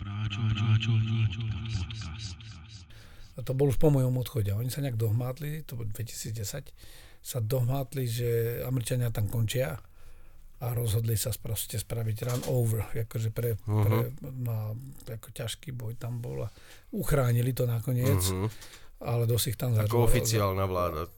Práčo, práčo, práčo, podcast. A to bol už po mojom odchode. Oni sa nejak dohmátli, to bolo 2010, sa dohmátli, že Američania tam končia a rozhodli sa proste spraviť run over, akože pre, uh-huh. pre no, ako ťažký boj tam bol a uchránili to nakoniec, uh-huh. ale dosť ich tam Ako oficiálna vláda,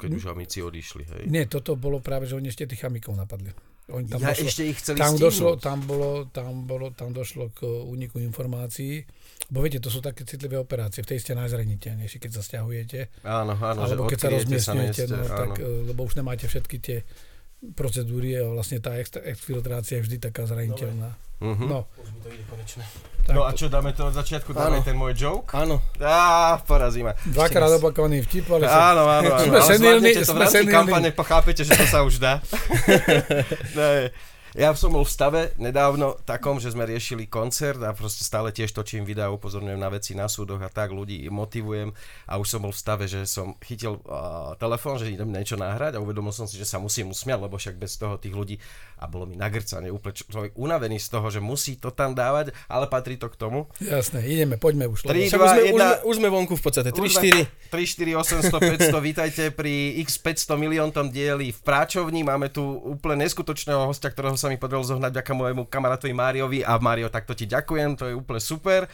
keď už amici odišli, hej? Nie, toto bolo práve, že oni ešte tých amikov napadli. Oni tam Ja došlo, ešte ich chceli tam stihnúť. došlo, tam, bolo, tam, bolo, tam došlo k úniku informácií, bo viete, to sú také citlivé operácie, v tej ste najzraniteľnejší, keď sa stiahujete, Áno, áno, alebo keď sa rozmiestňujete, nie no, tak, áno. e, lebo už nemáte všetky tie procedúry a vlastne tá exfiltrácia je vždy taká zraniteľná. Mhm. No, Už mi to ide konečne. tak, No a čo, dáme to od začiatku, dáme Áno. ten môj joke? Áno. Á, porazí ma. dvakrát opakovaný vtip, ale sa, Áno, áno, áno. Sme ale senilní, sme senilní. kampane, pochápete, že to sa už dá. ne. Ja som bol v stave nedávno takom, že sme riešili koncert a proste stále tiež točím videa, upozorňujem na veci na súdoch a tak, ľudí motivujem. A už som bol v stave, že som chytil uh, telefón, že idem niečo nahrať a uvedomil som si, že sa musím usmiať, lebo však bez toho tých ľudí a bolo mi nagrcané, úplne človek unavený z toho, že musí to tam dávať, ale patrí to k tomu. jasné, ideme, poďme už. lebo- Tri, Však dva, už, sme, už, jedna. sme, už sme vonku v podstate. 3, Už 4. 3, 4, 800, 500, vítajte pri x 500 milióntom dieli v Práčovni. Máme tu úplne neskutočného hostia, ktorého sa mi podarilo zohnať vďaka môjmu kamarátovi Máriovi a Mário, takto ti ďakujem, to je úplne super.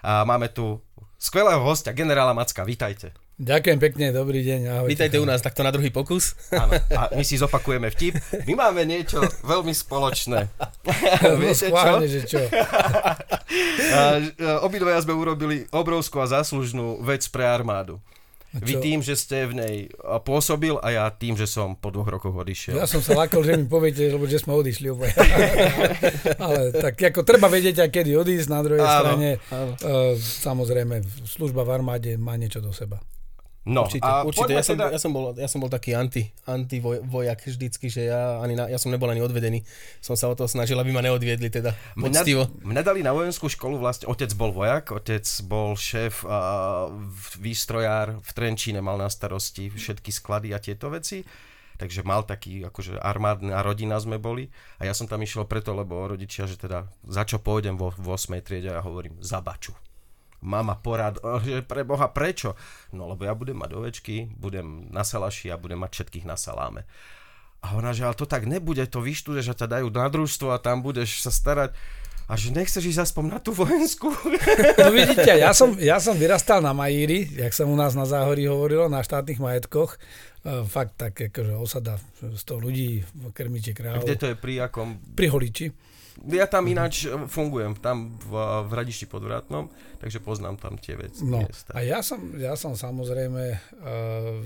A máme tu skvelého hostia, generála Macka, vítajte. Ďakujem pekne, dobrý deň, ahojte. Vítajte u nás takto na druhý pokus. Áno, a my si zopakujeme vtip. My máme niečo veľmi spoločné. No, Viete čo? že čo? A, Obidvaja sme urobili obrovskú a záslužnú vec pre armádu. Vy tým, že ste v nej a, pôsobil a ja tým, že som po dvoch rokoch odišiel. Ja som sa lakol, že mi poviete, lebo že sme odišli obaja. Ale tak ako treba vedieť aj kedy odísť, na druhej Áno, strane áno. Uh, samozrejme služba v armáde má niečo do seba. No, Určite, a určite. Ja som, teda- ja, som bol, ja som bol taký anti, anti voj, vojak vždycky, že ja, ani na, ja som nebol ani odvedený. Som sa o to snažil, aby ma neodviedli teda. Mňa, Poctivo. mňa dali na vojenskú školu vlastne, otec bol vojak, otec bol šéf a výstrojár v Trenčíne, mal na starosti všetky sklady a tieto veci. Takže mal taký, akože armádna rodina sme boli a ja som tam išiel preto, lebo rodičia, že teda za čo pôjdem vo, v 8. triede a hovorím za baču. Mama porad, "O, že pre Boha prečo? No lebo ja budem mať ovečky, budem na salaši a budem mať všetkých na saláme. A ona, že ale to tak nebude, to vyštuduješ a ťa dajú na družstvo a tam budeš sa starať. A že nechceš ísť aspoň na tú vojenskú? No vidíte, ja som, ja som vyrastal na Majíri, jak sa u nás na Záhorí hovorilo, na štátnych majetkoch. Uh, fakt tak, akože osada 100 ľudí, krmíte A kráv. kde to je pri akom... Pri Holiči. Ja tam ináč e, fungujem, tam v, v Radišti pod Vrátnom, takže poznám tam tie veci. No miesta. a ja som, ja som samozrejme uh,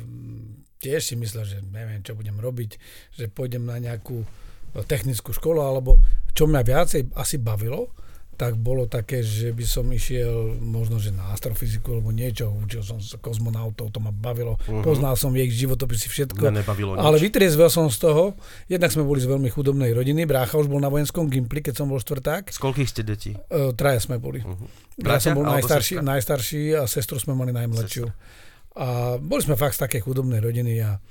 tiež si myslel, že neviem, čo budem robiť, že pôjdem na nejakú eh, technickú školu, alebo čo mňa viacej asi bavilo, tak bolo také, že by som išiel možno, že na astrofyziku alebo niečo, učil som sa kozmonautov, to ma bavilo, uh-huh. poznal som ich životopisy, všetko. Mňa nebavilo nič. Ale vytriezvel som z toho, jednak sme boli z veľmi chudobnej rodiny, brácha už bol na vojenskom Gimpli, keď som bol štvrták, Z koľkých ste detí? Uh, traja sme boli. Uh-huh. Uh-huh. Ja Bratia som bol najstarší, sestra? najstarší a sestru sme mali najmladšiu. A boli sme fakt z také chudobnej rodiny a,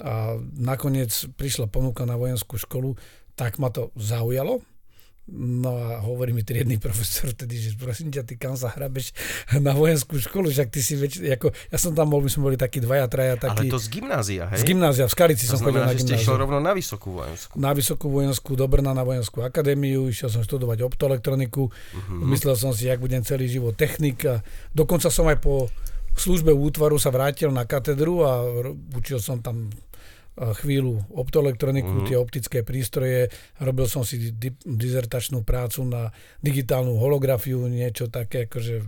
a nakoniec prišla ponuka na vojenskú školu, tak ma to zaujalo. No a hovorí mi triedny profesor vtedy, že prosím ťa, ty kam sa hrabeš na vojenskú školu, však ty si väč... Ako, ja som tam bol, my sme boli takí dvaja, traja, Ale takí... to z gymnázia, hej? Z gymnázia, v Skalici to som chodil znamená, na že ste išiel rovno na vysokú vojenskú. na Vysokú vojenskú, do Brna na vojenskú akadémiu, išiel som študovať optoelektroniku, uh-huh. myslel som si, jak budem celý život technik a dokonca som aj po službe útvaru sa vrátil na katedru a učil som tam chvíľu optoelektroniku, uh-huh. tie optické prístroje, robil som si di- dizertačnú prácu na digitálnu holografiu, niečo také akože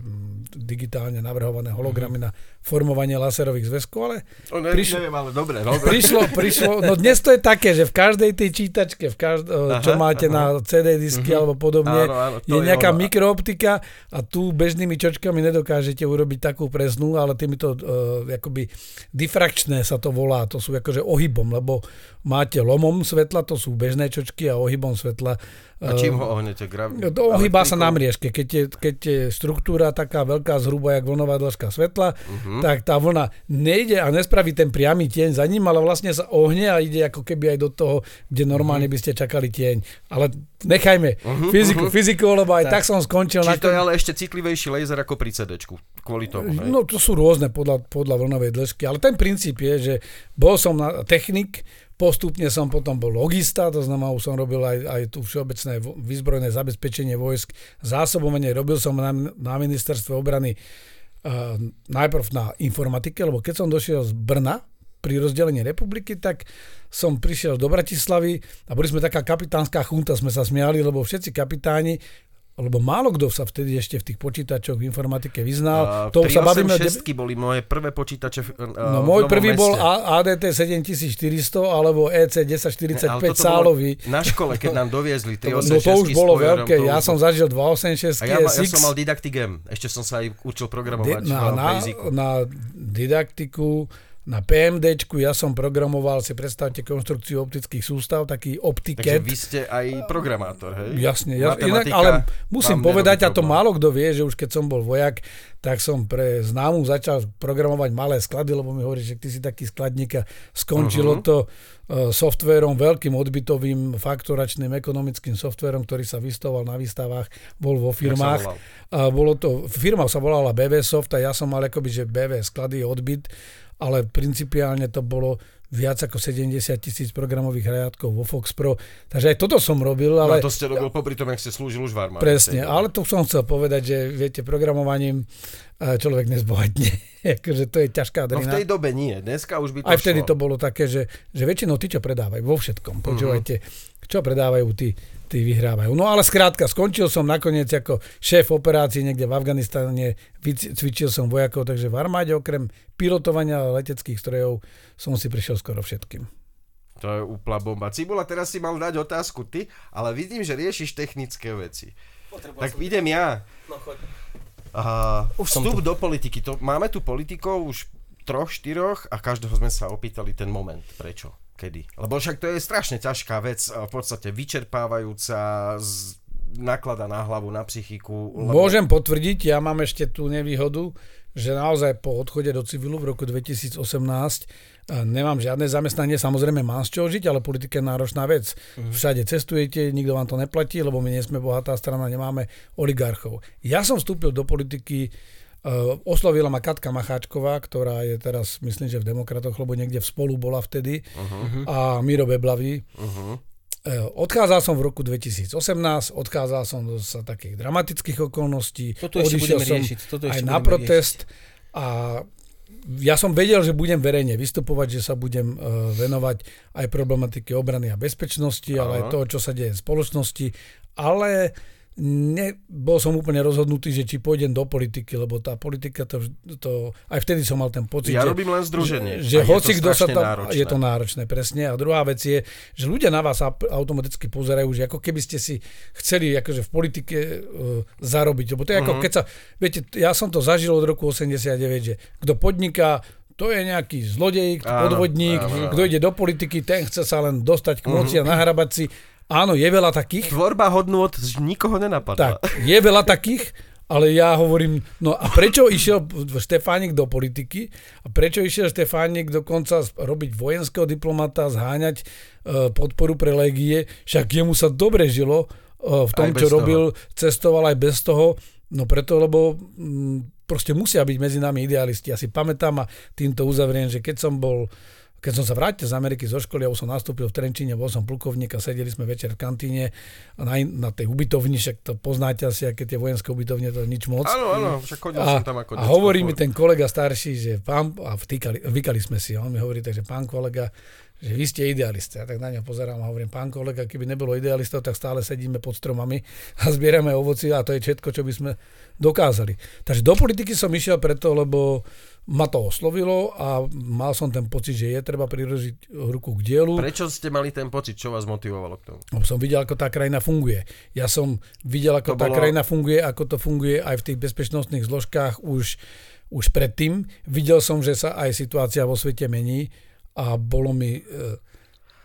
digitálne navrhované hologramy uh-huh. na formovanie laserových zväzkov, ale O, ne, Prišlo- Neviem, ale dobre, dobre. prišlo, prišlo, no dnes to je také, že v každej tej čítačke, v každ- čo Aha, máte aha. na CD disky alebo podobne, Áno, áno, je je nejaká ono. mikrooptika a tu bežnými čočkami nedokážete urobiť takú presnú, ale týmito uh, akoby diffrakčné sa to volá, to sú akože ohyby ohybom, lebo máte lomom svetla, to sú bežné čočky a ohybom svetla A čím ho ohnete? Gra... No, ohýba sa na mriežke. Keď je, keď je štruktúra taká veľká zhruba, jak vlnová dĺžka svetla, uh-huh. tak tá vlna nejde a nespraví ten priamy tieň za ním, ale vlastne sa ohne a ide ako keby aj do toho, kde normálne by ste čakali tieň. Ale nechajme uh-huh, fyziku, uh-huh. fyziku, lebo aj tak, tak som skončil. Čiže to je ale ešte citlivejší laser ako pri CD, kvôli tomu, hej? No to sú rôzne podľa, podľa vlnovej dĺžky, ale ten princíp je, že bol som na technik, postupne som potom bol logista, to znamená, už som robil aj, aj tu všeobecné vyzbrojené zabezpečenie vojsk, zásobovanie, robil som na, na ministerstve obrany uh, najprv na informatike, lebo keď som došiel z Brna, pri rozdelení republiky, tak som prišiel do Bratislavy a boli sme taká kapitánska chunta, sme sa smiali, lebo všetci kapitáni lebo málo kto sa vtedy ešte v tých počítačoch v informatike vyznal. A to sa bavíme... 386 boli moje prvé počítače v, No v môj Novom prvý meste. bol ADT 7400 alebo EC Ne, 1045 ale toto bolo sálový. Na škole, keď nám doviezli No 386 to už bolo veľké, ja som zažil 286 A ja, ma- ja som mal Didactic M. Ešte som sa aj učil programovať Di- v na, na, na didaktiku, na PMDčku, ja som programoval, si predstavte konštrukciu optických sústav, taký Takže OptiCAD. vy ste aj programátor, hej? Jasne, ja, inak, ale musím povedať, a to málo kto vie, že už keď som bol vojak, tak som pre známu začal programovať malé sklady, lebo mi hovorí, že ty si taký skladník a skončilo Mhm. to uh, softvérom, veľkým odbytovým, fakturačným, ekonomickým softvérom, ktorý sa vystavoval na výstavách, bol vo firmách. bolo to, firma sa volala BV Soft a ja som mal akoby, že BV sklady, odbyt, ale principiálne to bolo viac ako 70 tisíc programových riadkov vo Fox Pro. Takže aj toto som robil, Ale... ale... No to ste robil popri tom, ak ste slúžil už v armáde. Presne, ale to som chcel povedať, že viete, programovaním eh, človek nezbohatne. akože to je ťažká No v tej dobe nie, dneska už by to Aj vtedy šlo. to bolo také, že, že väčšinou tí, čo predávajú, vo všetkom, počúvajte, čo predávajú, tí, tí vyhrávajú. No ale skrátka, skončil som nakoniec ako šéf operácií niekde v Afganistane, cvičil som vojakov, takže v armáde okrem pilotovania leteckých strojov som si prišiel skoro všetkým. To je úplná bomba. Cibula, teraz si mal dať otázku ty, ale vidím, že riešiš technické veci. Tak idem ja. No, choď. A Už som vstup do politiky. To, máme tu politikov už troch, štyroch a každého sme sa opýtali ten moment. Prečo? Kedy? Lebo však to je strašne ťažká vec, a v podstate vyčerpávajúca, z, naklada na hlavu, na psychiku. Lebo... Môžem potvrdiť, ja mám ešte tú nevýhodu, že naozaj po odchode do civilu v roku 2018 eh, nemám žiadne zamestnanie, samozrejme mám z čoho žiť, ale politika je náročná vec. Všade cestujete, nikto vám to neplatí, lebo my nie sme bohatá strana, nemáme oligarchov. Ja som vstúpil do politiky, oslovila ma Katka Macháčková, ktorá je teraz, myslím, že v Demokratoch, lebo niekde v spolu bola vtedy, uh-huh. a Miro Beblavý. Uh-huh. E, Odchádzal som v roku 2018, odchádzal som za takých dramatických okolností, Toto ešte budeme som riešiť, toto aj ešte na budeme protest a ja som vedel, že budem verejne vystupovať, že sa budem uh, venovať aj problematike obrany a bezpečnosti, ale aj Aha. toho, čo sa deje v spoločnosti, ale nebol som úplne rozhodnutý, že či pôjdem do politiky, lebo tá politika, to, to aj vtedy som mal ten pocit, Ja že, robím len združenie. že je hoci to kto sa tam... náročné. Je to náročné, presne. A druhá vec je, že ľudia na vás automaticky pozerajú, že ako keby ste si chceli akože v politike uh, zarobiť. Lebo to je Mhm. ako keď sa... Viete, ja som to zažil od roku 89, že kto podniká, to je nejaký zlodej, podvodník, áno, áno. kto ide do politiky, ten chce sa len dostať k moci Mhm. a nahrabať si. Áno, je veľa takých, Tvorba hodnôt nikoho nenapadla. tak, je veľa takých, ale ja hovorím, no a prečo išiel Štefánik do politiky a prečo išiel Štefánik dokonca robiť vojenského diplomata, zháňať e, podporu pre legie, však jemu sa dobre žilo e, v tom, čo toho. robil, cestoval aj bez toho, no preto, lebo mm, proste musia byť medzi nami idealisti. Ja si pamätám a týmto uzavriem, že keď som bol keď som sa vrátil z Ameriky zo školy, ja už som nastúpil v Trenčíne, bol som plukovník a sedeli sme večer v kantíne na, na tej ubytovni, však to poznáte asi, aké tie vojenské ubytovne, to je nič moc. Áno, áno, však chodil A, som tam ako a hovorí mi ten kolega starší, že pán, a vtýkali, vykali sme si, on mi hovorí, takže pán kolega, že vy ste idealista. Ja tak na ňa pozerám a hovorím, pán kolega, keby nebolo idealistov, tak stále sedíme pod stromami a zbierame ovoci a to je všetko, čo by sme dokázali. Takže do politiky som išiel preto, lebo ma to oslovilo a mal som ten pocit, že je treba priložiť ruku k dielu. Prečo ste mali ten pocit? Čo vás motivovalo k tomu? Lebo som videl, ako tá krajina funguje. Ja som videl, ako To tá bolo- krajina funguje, ako to funguje aj v tých bezpečnostných zložkách už, už predtým. Videl som, že sa aj situácia vo svete mení a bolo mi... E,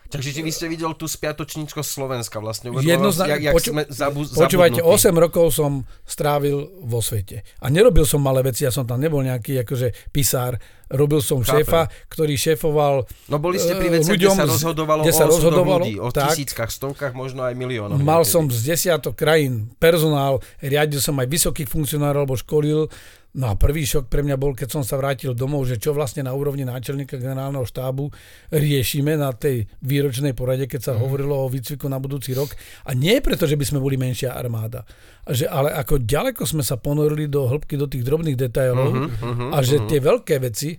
Takže vy ste videl tú spiatočníčko Slovenska vlastne. Jednozna... jak, jak Poču... sme zabu... Počúvajte, zabudnutí. 8 rokov som strávil vo svete. A nerobil som malé veci, ja som tam nebol nejaký akože pisár. Robil som Chápem. šéfa, ktorý šéfoval No boli ste pri e, veciach, kde ľuďom sa z- rozhodovalo kde sa o rozhodovalo, ľudí, o tak. tisíckach, stovkách, možno aj miliónoch. Mal niekedy. som z desiatok krajín personál, riadil som aj vysokých funkcionárov, alebo školil. No a prvý šok pre mňa bol, keď som sa vrátil domov, že čo vlastne na úrovni náčelníka generálneho štábu riešime na tej výročnej porade, keď sa hovorilo o výcviku na budúci rok. A nie preto, že by sme boli menšia armáda, že, ale ako ďaleko sme sa ponorili do hĺbky, do tých drobných detailov a že tie veľké veci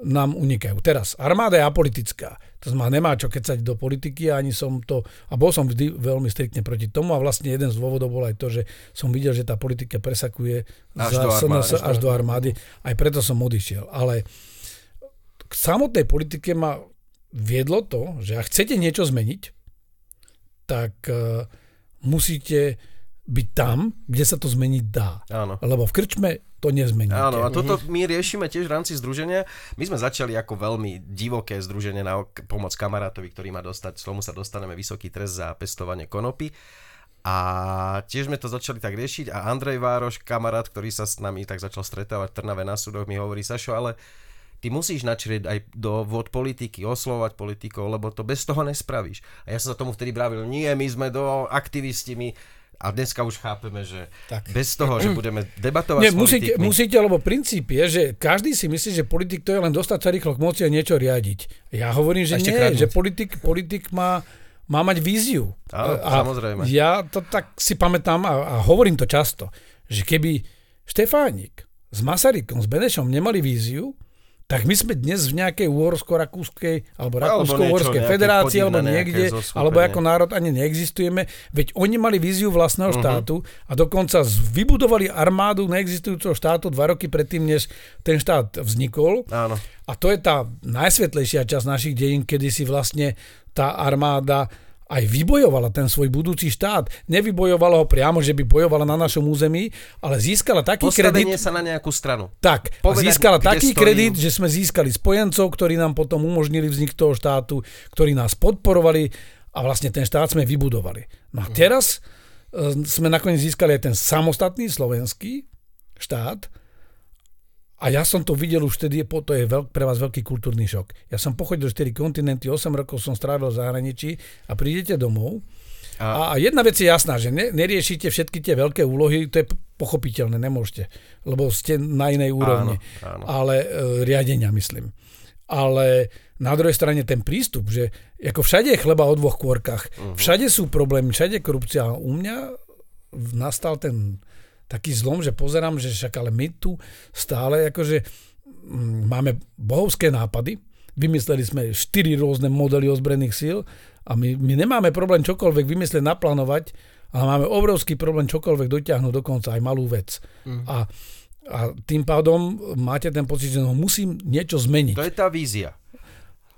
nám unikajú. Teraz, armáda je apolitická. To znamená, nemá čo kecať do politiky, ani som to, a bol som vždy veľmi striktne proti tomu a vlastne jeden z dôvodov bol aj to, že som videl, že tá politika presakuje Až za do armády. SNS až do armády. Aj preto som odišiel. Ale k samotnej politike ma viedlo to, že ak chcete niečo zmeniť, tak uh, musíte byť tam, kde sa to zmeniť dá. Áno. Lebo v krčme to nezmeníte. Áno, a toto my riešime tiež v rámci združenia. My sme začali ako veľmi divoké združenie na pomoc kamarátovi, ktorý má dostať, tomu sa dostaneme vysoký trest za pestovanie konopy. A tiež sme to začali tak riešiť a Andrej Vároš, kamarát, ktorý sa s nami tak začal stretávať v Trnave na súdoch, mi hovorí, Sašo, ale ty musíš načrieť aj do vod politiky, oslovať politikov, lebo to bez toho nespravíš. A ja som sa tomu vtedy brávil, nie, my sme do aktivisti, my... A dneska už chápeme, že Tak. bez toho, že budeme debatovať Nie, s musíte, politikmi, musíte, lebo princíp je, že každý si myslí, že politik to je len dostať sa rýchlo k moci a niečo riadiť. Ja hovorím, že nie, kradnúť. že politik, politik má, má mať víziu. Áno, a samozrejme. Ja to tak si pamätám a, a hovorím to často, že keby Štefánik s Masarykom, s Benešom nemali víziu, tak my sme dnes v nejakej uhorsko-rakúskej alebo rakúsko-uhorskej federácii alebo niekde, alebo ako národ ani neexistujeme, veď oni mali víziu vlastného Mhm. štátu a dokonca vybudovali armádu neexistujúceho štátu dva roky predtým, než ten štát vznikol. Áno. A to je tá najsvetlejšia časť našich dejín, kedy si vlastne tá armáda aj vybojovala ten svoj budúci štát. Nevybojovala ho priamo, že by bojovala na našom území, ale získala taký Postavenie kredit, sa na nejakú stranu. tak, Povedať, získala taký stojím. kredit, že sme získali spojencov, ktorí nám potom umožnili vznik toho štátu, ktorí nás podporovali a vlastne ten štát sme vybudovali. No a teraz e, sme nakoniec získali aj ten samostatný slovenský štát a ja som to videl už vtedy, to je veľk, pre vás veľký kultúrny šok. Ja som pochodil 4 kontinenty, 8 rokov som strávil v zahraničí a prídete domov a, a jedna vec je jasná, že ne, neriešite všetky tie veľké úlohy, to je pochopiteľné, nemôžete, lebo ste na inej úrovni. áno. Ale e, riadenia, myslím. Ale na druhej strane ten prístup, že ako všade je chleba o dvoch kôrkach, Mhm. všade sú problémy, všade je korupcia. A u mňa nastal ten taký zlom, že pozerám, že však ale my tu stále akože mm, máme bohovské nápady, vymysleli sme štyri rôzne modely ozbrojených síl a my, my nemáme problém čokoľvek vymyslieť, naplánovať, ale máme obrovský problém čokoľvek dotiahnuť dokonca aj malú vec. Mm. A, a tým pádom máte ten pocit, že no, musím niečo zmeniť. To je tá vízia.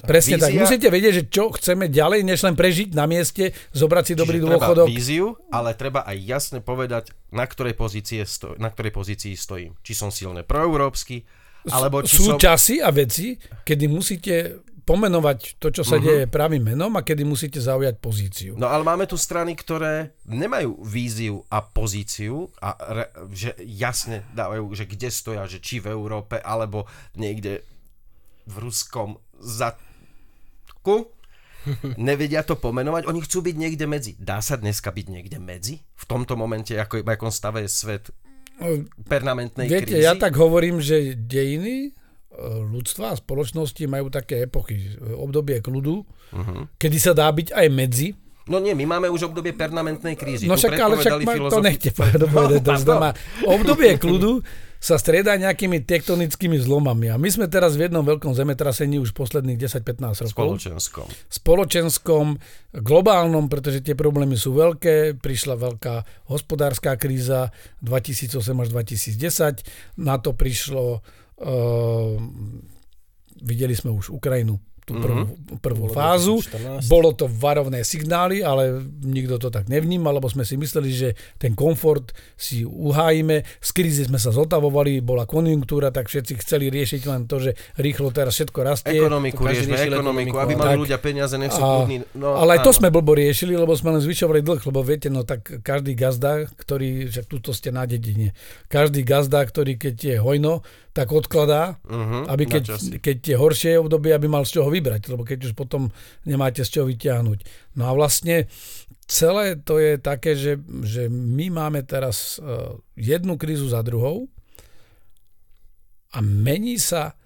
Presne tak. vízia- Musíte vedieť, že čo chceme ďalej, než len prežiť na mieste, zobrať si dobrý Čiže dôchodok. Treba víziu, ale treba aj jasne povedať, na ktorej, pozície sto- na ktorej pozícii stojím. Či som silne proeurópsky, alebo či Sú som... časy a veci, kedy musíte pomenovať to, čo sa Mhm. deje pravým menom a kedy musíte zaujať pozíciu. No ale máme tu strany, ktoré nemajú víziu a pozíciu a re, že jasne dávajú, že kde stoja, že či v Európe, alebo niekde v ruskom zadku. Nevedia to pomenovať, oni chcú byť niekde medzi. Dá sa dneska byť niekde medzi? V tomto momente, ako, akom stave je svet permanentnej Viete, krízy? ja tak hovorím, že dejiny e, ľudstva a spoločnosti majú také epochy. Obdobie kľudu, Mhm. kedy sa dá byť aj medzi. No nie, my máme už obdobie permanentnej krízy. No však, ale však ma, to nechte povedať. To znamená, obdobie kľudu sa strieda nejakými tektonickými zlomami. A my sme teraz v jednom veľkom zemetrasení už posledných 10-15 rokov. spoločenskom. spoločenskom, globálnom, pretože tie problémy sú veľké. Prišla veľká hospodárska kríza 2008 až 2010. Na to prišlo, uh, videli sme už Ukrajinu tú prvú, prvú Bolo fázu. 2014. Bolo to varovné signály, ale nikto to tak nevnímal, lebo sme si mysleli, že ten komfort si uhájime. Z krízy sme sa zotavovali, bola konjunktúra, tak všetci chceli riešiť len to, že rýchlo teraz všetko rastie. Ekonomiku, To riešme ekonomiku, ekonomiku, aby mali Tak. ľudia peniaze, nech sú chudní. No, ale aj to áno. sme blbo riešili, lebo sme len zvyšovali dlh, lebo viete, no tak každý gazda, ktorý, že tuto ste na dedine, každý gazda, ktorý keď je hojno, tak odkladá, Mhm, aby keď, keď je horšie obdobie, aby mal z čoho vybrať, lebo keď už potom nemáte z čoho vyťahnuť. No a vlastne celé to je také, že, že my máme teraz uh, jednu krízu za druhou a mení sa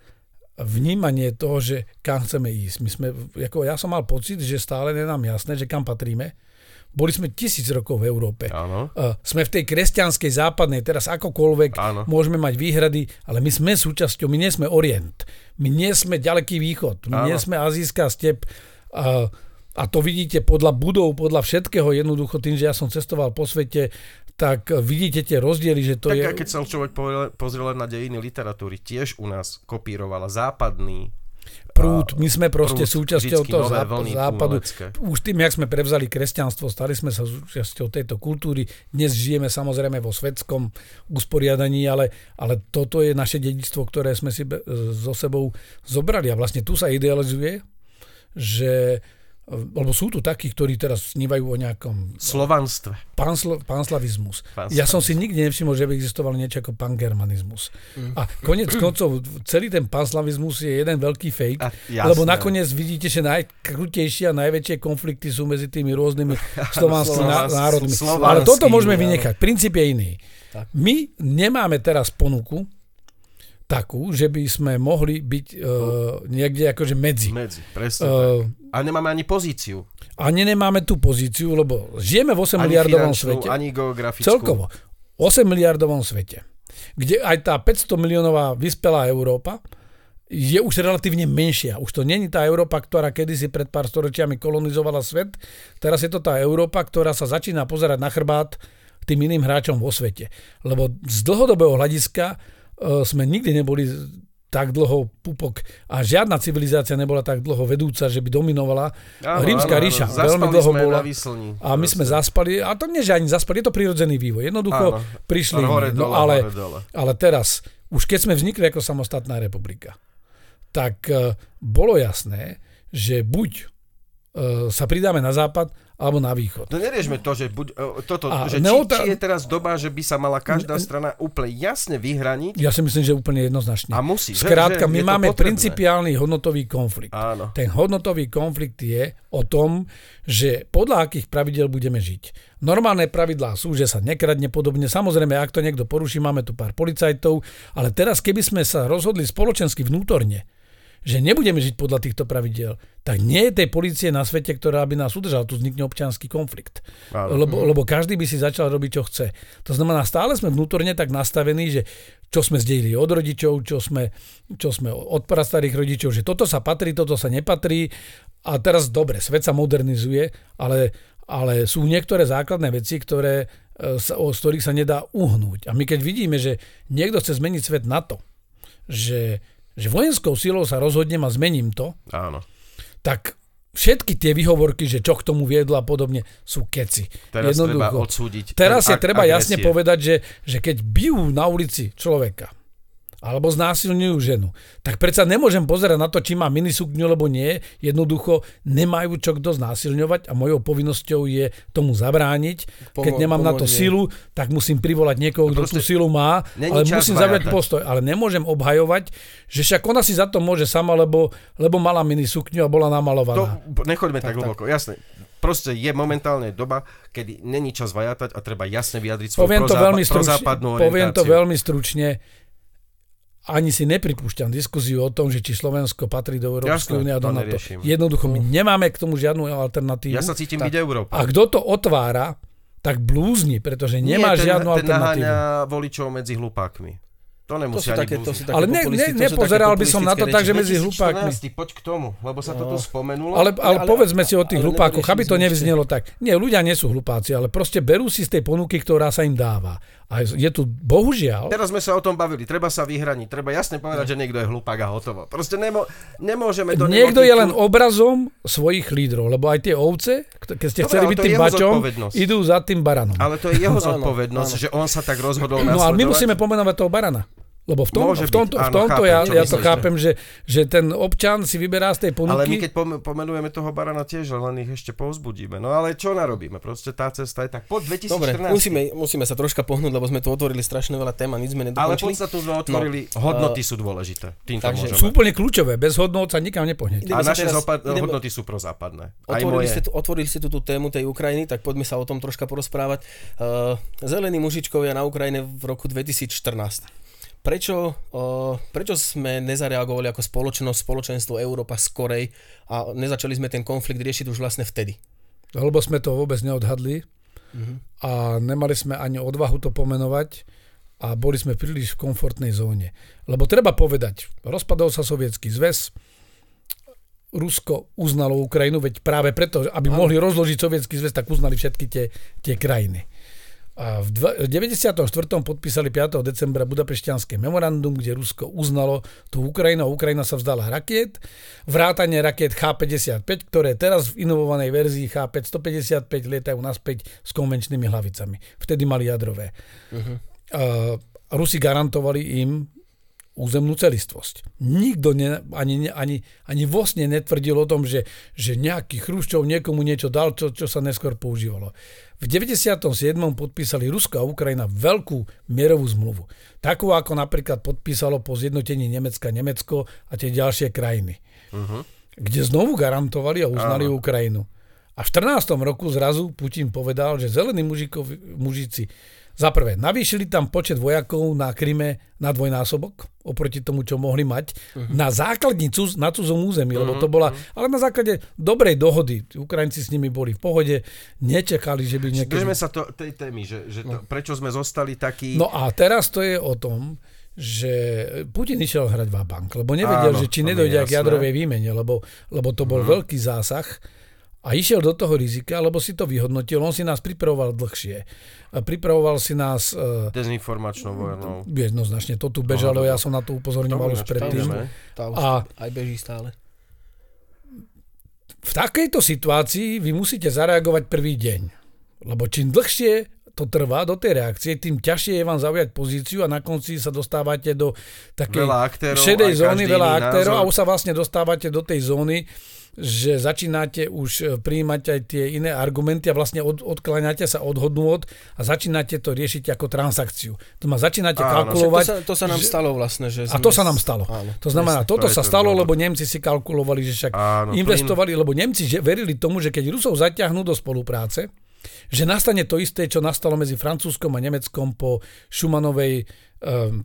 vnímanie toho, že kam chceme ísť. My sme, ako ja som mal pocit, že stále je nám jasné, že kam patríme. Boli sme tisíc rokov v Európe. Áno. Uh, sme v tej kresťanskej západnej, teraz akokoľvek Áno. môžeme mať výhrady, ale my sme súčasťou, my nie sme Orient, my nie sme ďaleký východ, my Áno. nie sme azijská step. A, a to vidíte podľa budov, podľa všetkého, jednoducho tým, že ja som cestoval po svete, tak vidíte tie rozdiely, že to tak je... aj keď sa človek pozrie- pozrie len na dejiny literatúry, tiež u nás kopírovala západný prúd, my sme proste prúd, súčasťou toho záp- vlny západu. umelecké. Už tým, jak sme prevzali kresťanstvo, stali sme sa súčasťou tejto kultúry. Dnes žijeme samozrejme vo svetskom usporiadaní, ale, ale toto je naše dedictvo, ktoré sme si be- so sebou zobrali. A vlastne tu sa idealizuje, že lebo sú tu takí, ktorí teraz snívajú o nejakom slovanstve. panslo, panslavizmus. Panslavizmus. Ja som si nikdy nevšimol, že by existoval niečo ako pangermanizmus. A konec koncov, celý ten panslavizmus je jeden veľký fake, A, jasné. lebo nakoniec vidíte, že najkrutejšie a najväčšie konflikty sú medzi tými rôznymi slovanskými ná- Slovanský- národmi. slovanský, Ale toto môžeme vynechať. Princíp je iný. Tak. My nemáme teraz ponuku takú, že by sme mohli byť uh, niekde akože medzi. Medzi, presne. tak. Uh, A nemáme ani pozíciu. ani nemáme tú pozíciu, lebo žijeme v 8 Ani miliardovom svete. ani geografickú. Celkovo. 8 miliardovom svete. Kde aj tá 500 miliónová vyspelá Európa je už relatívne menšia. Už to není tá Európa, ktorá kedysi pred pár storočiami kolonizovala svet. Teraz je to tá Európa, ktorá sa začína pozerať na chrbát tým iným hráčom vo svete. Lebo z dlhodobého hľadiska e, sme nikdy neboli tak dlho pupok a žiadna civilizácia nebola tak dlho vedúca, že by dominovala. Áno, Rímska áno, áno. ríša Zaspali veľmi dlho sme bola. výslni. A my sme zaspali, a to nie, že ani zaspali, je to prirodzený vývoj. Jednoducho Áno. prišli. Hore, no, dole, ale, hore, dole. ale teraz, už keď sme vznikli ako samostatná republika, tak uh, bolo jasné, že buď uh, sa pridáme na západ, alebo na východ. No neriešme to, že, buď, e, toto, A že či, neota- či je teraz doba, že by sa mala každá strana úplne jasne vyhraniť Ja si myslím, že úplne jednoznačne. a musí. že- Skrátka, že my je to máme potrebné. principiálny hodnotový konflikt. Áno. Ten hodnotový konflikt je o tom, že podľa akých pravidel budeme žiť. Normálne pravidlá sú, že sa nekradne podobne. Samozrejme, ak to niekto poruší, máme tu pár policajtov, ale teraz, keby sme sa rozhodli spoločensky vnútorne, že nebudeme žiť podľa týchto pravidel, tak nie je tej policie na svete, ktorá by nás udržala. Tu vznikne občianský konflikt. Áno. Lebo, lebo každý by si začal robiť, čo chce. To znamená, stále sme vnútorne tak nastavení, že čo sme zdejili od rodičov, čo sme, čo sme od prastarých rodičov, že toto sa patrí, toto sa nepatrí. A teraz dobre, svet sa modernizuje, ale, ale sú niektoré základné veci, ktoré, e, z ktorých sa nedá uhnúť. A my keď vidíme, že niekto chce zmeniť svet na to, že, že vojenskou silou sa rozhodnem a zmením to, Áno. tak všetky tie výhovorky, že čo k tomu viedlo a podobne, sú keci. Teraz treba Jednoducho. odsúdiť. Teraz je ak- treba agresie. jasne povedať, že, že keď bijú na ulici človeka, alebo znásilňujú ženu, tak predsa nemôžem pozerať na to, či má minisukňu, alebo nie. Jednoducho nemajú čo kto znásilňovať a mojou povinnosťou je tomu zabrániť. Keď Pomo- nemám na to silu, tak musím privolať niekoho, kto tú silu má, ale musím vajatať. postoj. Ale nemôžem obhajovať, že však ona si za to môže sama, lebo, lebo mala minisukňu a bola To, namalovaná. nechoďme tak, tak hlboko, jasné. Proste je momentálne doba, kedy není čas vajatať a treba jasne vyjadriť svoju Poviem to, prozápa- veľmi stručne, prozápadnú poviem to orientáciu. veľmi stručne. Ani si nepripúšťam diskuziu o tom, že či Slovensko patrí do Európskej únie a do to NATO. neriešim. Jednoducho, my nemáme k tomu žiadnu alternatívu. Ja sa cítim Tak. byť Európa. A kto to otvára, tak blúzni, pretože nemá Nie, ten, žiadnu ten alternatívu. naháňa voličov medzi hlupákmi. To To nemusí sú ani také, to sú také Ale ne, ne, to nepozeral by som na to tak, že medzi hlupákmi. 2014, poď k tomu, lebo sa to tu spomenulo. Ale, ale, ale- povedzme si o tých hlupákoch, aby to nevyznelo tak. Nie, ľudia nie sú hlupáci, ale proste berú si z tej ponuky, ktorá sa im dáva. A je tu, bohužiaľ, Teraz sme sa o tom bavili, treba sa vyhraniť, treba jasne povedať, že niekto je hlupák a hotovo. Proste nemo, nemôžeme to niekto je nemotiku- len obrazom svojich lídrov, lebo aj tie ovce, keď ste Dobre, chceli byť je tým bačom, idú za tým baranom. Ale to je jeho zodpovednosť, že on sa tak rozhodol No ale my musíme pomenovať toho barana. Lebo v, tom, Môže v tomto, byť, v áno, tomto chápem, ja, ja to myslíš, chápem, že, že ten občan si vyberá z tej Ale my ponuky. keď pom- pomenujeme toho barana tiež, len ich ešte povzbudíme. No ale čo narobíme? Proste tá cesta je tak. Po 2014. Dobre, musíme, musíme sa troška pohnúť, lebo sme tu otvorili strašne veľa tém a nič sme Ale nedokončili. podstatu sme otvorili, hodnoty sú dôležité. Týmto takže- môžeme. Sú úplne kľúčové, bez hodnot sa nikam nepohnete. A naše teraz- zopa- ideme- hodnoty sú prozápadné. Aj Otvorili moje. ste, tu, otvorili ste tu tú tému tej Ukrajiny, tak poďme sa o tom troška porozprávať. Uh, zelení mužičkovia na Ukrajine v roku 2014. Prečo, uh, prečo sme nezareagovali ako spoločnosť, spoločenstvo Európa skorej a nezačali sme ten konflikt riešiť už vlastne vtedy? Lebo sme to vôbec neodhadli a nemali sme ani odvahu to pomenovať a boli sme príliš v komfortnej zóne. Lebo treba povedať, rozpadol sa sovietský zväz, Rusko uznalo Ukrajinu, veď práve preto, aby mohli rozložiť sovietský zväz, tak uznali všetky tie, tie krajiny. A v dva- v 94. podpísali 5. decembra Budapešťanské memorandum, kde Rusko uznalo tú Ukrajinu a Ukrajina sa vzdala rakiet. Vrátanie rakiet H-55, ktoré teraz v inovovanej verzii H-555 lietajú naspäť s konvenčnými hlavicami. Vtedy mali jadrové. Uh-huh. Rusi garantovali im územnú celistvosť. Nikto ne, ani, ani, ani vosne netvrdil o tom, že, že nejaký Chruščov niekomu niečo dal, čo, čo sa neskôr používalo. V 97. podpísali Rusko a Ukrajina veľkú mierovú zmluvu. Takú, ako napríklad podpísalo po zjednotení Nemecka Nemecko a tie ďalšie krajiny. Uh-huh. Kde znovu garantovali a uznali Áno. Ukrajinu. A v 14. roku zrazu Putin povedal, že zelení mužikov, mužici za prvé, navýšili tam počet vojakov na Kryme na dvojnásobok, oproti tomu, čo mohli mať, uh-huh. na základnicu na cudzom území, uh-huh. lebo to bola, ale na základe dobrej dohody. Ukrajinci s nimi boli v pohode, nečakali, že by niekedy... Držme sa to, tej témy, že, že to, prečo sme zostali takí... No a teraz to je o tom, že Putin išiel hrať bank, lebo nevedel, Áno, že či nedojde k jadrovej výmene, lebo, lebo to bol Mhm. veľký zásah a išiel do toho rizika, lebo si to vyhodnotil. On si nás pripravoval dlhšie. A Pripravoval si nás uh, Dezinformačnou vojnou. jednoznačne. To tu bežalo, ja som na to upozorňoval už predtým. vieme. Tá už A- aj beží stále. V takejto situácii vy musíte zareagovať prvý deň. Lebo čím dlhšie to trvá do tej reakcie, tým ťažšie je vám zaujať pozíciu a na konci sa dostávate do takej Veľa aktérov, šedej zóny, veľa aktérov a názor. už sa vlastne dostávate do tej zóny, že začínate už e, prijímať aj tie iné argumenty a vlastne od, odkláňate sa od hodnôt a začínate to riešiť ako transakciu. To ma začínate Áno, kalkulovať. To sa, to sa nám že- stalo vlastne. Že A to sa nám stalo. Áno. To znamená, Presne, toto to sa ten stalo, lebo Nemci si kalkulovali, že však Áno, investovali, lebo Nemci že verili tomu, že keď Rusov zaťahnú do spolupráce, že nastane to isté, čo nastalo medzi Francúzskom a Nemeckom po Schumannovej um,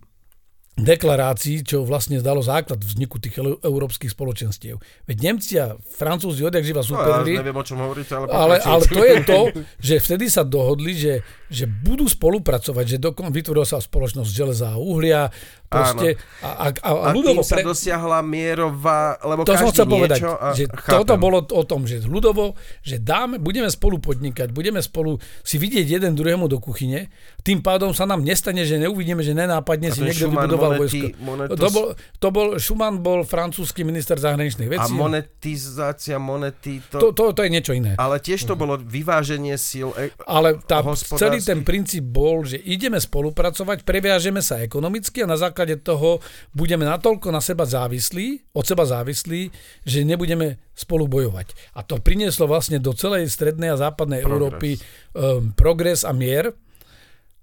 deklarácii, čo vlastne dalo základ vzniku tých eu- európskych spoločenstiev. Veď Nemci a Francúzi odjak živa No, ja superili, neviem, o čom hovoríte, ale, ale, ale to je to, že vtedy sa dohodli, že, že budú spolupracovať, že dokon, vytvorila sa spoločnosť železa a uhlia, proste, a, a, a, a, A ľudovo tým sa pre- dosiahla mierová, lebo to som každý chcel povedať, niečo a že chápem. toto bolo o tom, že ľudovo, že dáme, budeme spolu podnikať, budeme spolu si vidieť jeden druhému do kuchyne, tým pádom sa nám nestane, že neuvidíme, že A nenápadne si niekto vybudoval Vojsko. Monetos- To bol, to bol, Schumann bol francúzsky minister zahraničných A vecí. monetizácia monety, to, to, to, to je niečo iné. ale tiež to bolo vyváženie síl. E, Ale tá, celý ten princíp bol, že ideme spolupracovať, previažeme sa ekonomicky a na základe toho budeme natoľko na seba závislí, od seba závislí, že nebudeme spolu bojovať. A to prinieslo vlastne do celej strednej a západnej Progres. Európy um, progres a mier.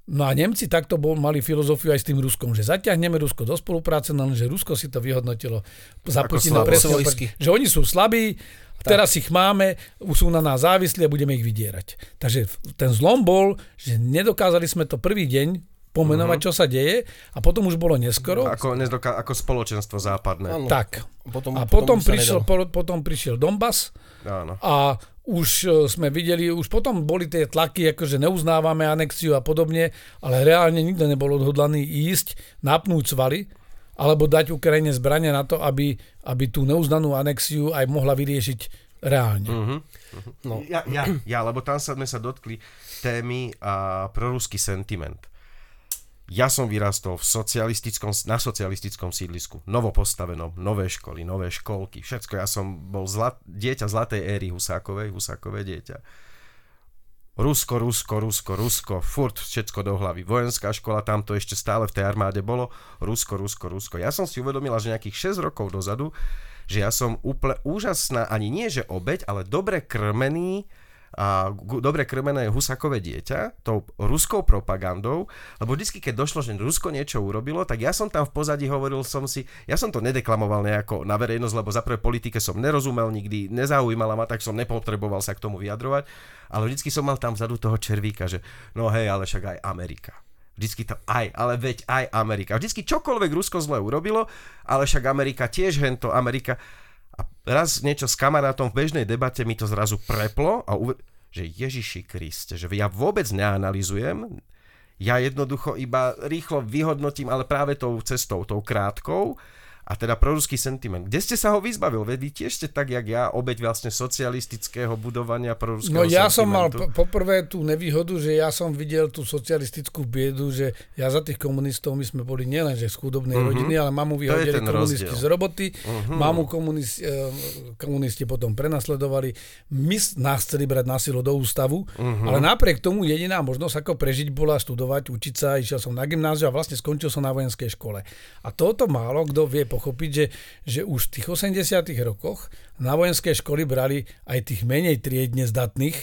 No a Nemci takto bol, mali filozofiu aj s tým Ruskom, že zaťahneme Rusko do spolupráce, no lenže Rusko si to vyhodnotilo za Ako Putina presne, že oni sú slabí, teraz ich máme, už sú na nás závislí a budeme ich vydierať. Takže ten zlom bol, že nedokázali sme to prvý deň pomenovať, čo sa deje a potom už bolo neskoro. ako, nezdoká, ako spoločenstvo západné. Áno. Tak. Potom, A potom sa prišiel, po, potom prišiel Donbass Áno. a už e, sme videli, už potom boli tie tlaky, akože neuznávame anexiu a podobne, ale reálne nikto nebol odhodlaný ísť, napnúť svaly, alebo dať Ukrajine zbranie na to, aby, aby tú neuznanú anexiu aj mohla vyriešiť reálne. Uh-huh. No. Ja, ja, ja, lebo tam sa sme sa dotkli témy a proruský sentiment. Ja som vyrastol v socialistickom, na socialistickom sídlisku, novopostavenom, nové školy, nové školky, všetko. Ja som bol zlat, dieťa zlatej éry Husákovej, Husákové dieťa. Rusko, Rusko, Rusko, Rusko, furt všetko do hlavy. Vojenská škola, tam to ešte stále v tej armáde bolo. Rusko, Rusko, Rusko. Ja som si uvedomila, že nejakých 6 rokov dozadu, že ja som úplne úžasná, ani nie že obeď, ale dobre krmený a dobre krmené husakové dieťa tou ruskou propagandou, lebo vždy, keď došlo, že Rusko niečo urobilo, tak ja som tam v pozadí hovoril som si, ja som to nedeklamoval nejako na verejnosť, lebo za prvé politike som nerozumel nikdy, nezaujímala ma, tak som nepotreboval sa k tomu vyjadrovať, ale vždy som mal tam vzadu toho červíka, že no hej, ale však aj Amerika. Vždycky to aj, ale veď aj Amerika. Vždycky čokoľvek Rusko zle urobilo, ale však Amerika tiež hento, Amerika raz niečo s kamarátom v bežnej debate mi to zrazu preplo a uve- že Ježiši Kriste, že ja vôbec neanalizujem, ja jednoducho iba rýchlo vyhodnotím, ale práve tou cestou, tou krátkou, a teda proruský sentiment. Kde ste sa ho vyzbavil? Vedy tiež ste tak, jak ja, obeď vlastne socialistického budovania proruského No ja sentimentu. som mal p- poprvé tú nevýhodu, že ja som videl tú socialistickú biedu, že ja za tých komunistov, my sme boli nielen že z chudobnej uh-huh. rodiny, ale mamu vyhodili komunisti rozdiel. z roboty, uh-huh. mamu komunisti, eh, komunisti potom prenasledovali, my nás chceli brať na silu do ústavu, uh-huh. ale napriek tomu jediná možnosť ako prežiť bola študovať, učiť sa, išiel som na gymnáziu a vlastne skončil som na vojenskej škole. A toto málo kto vie pochopiť, že, že už v tých 80 rokoch na vojenské školy brali aj tých menej triedne zdatných,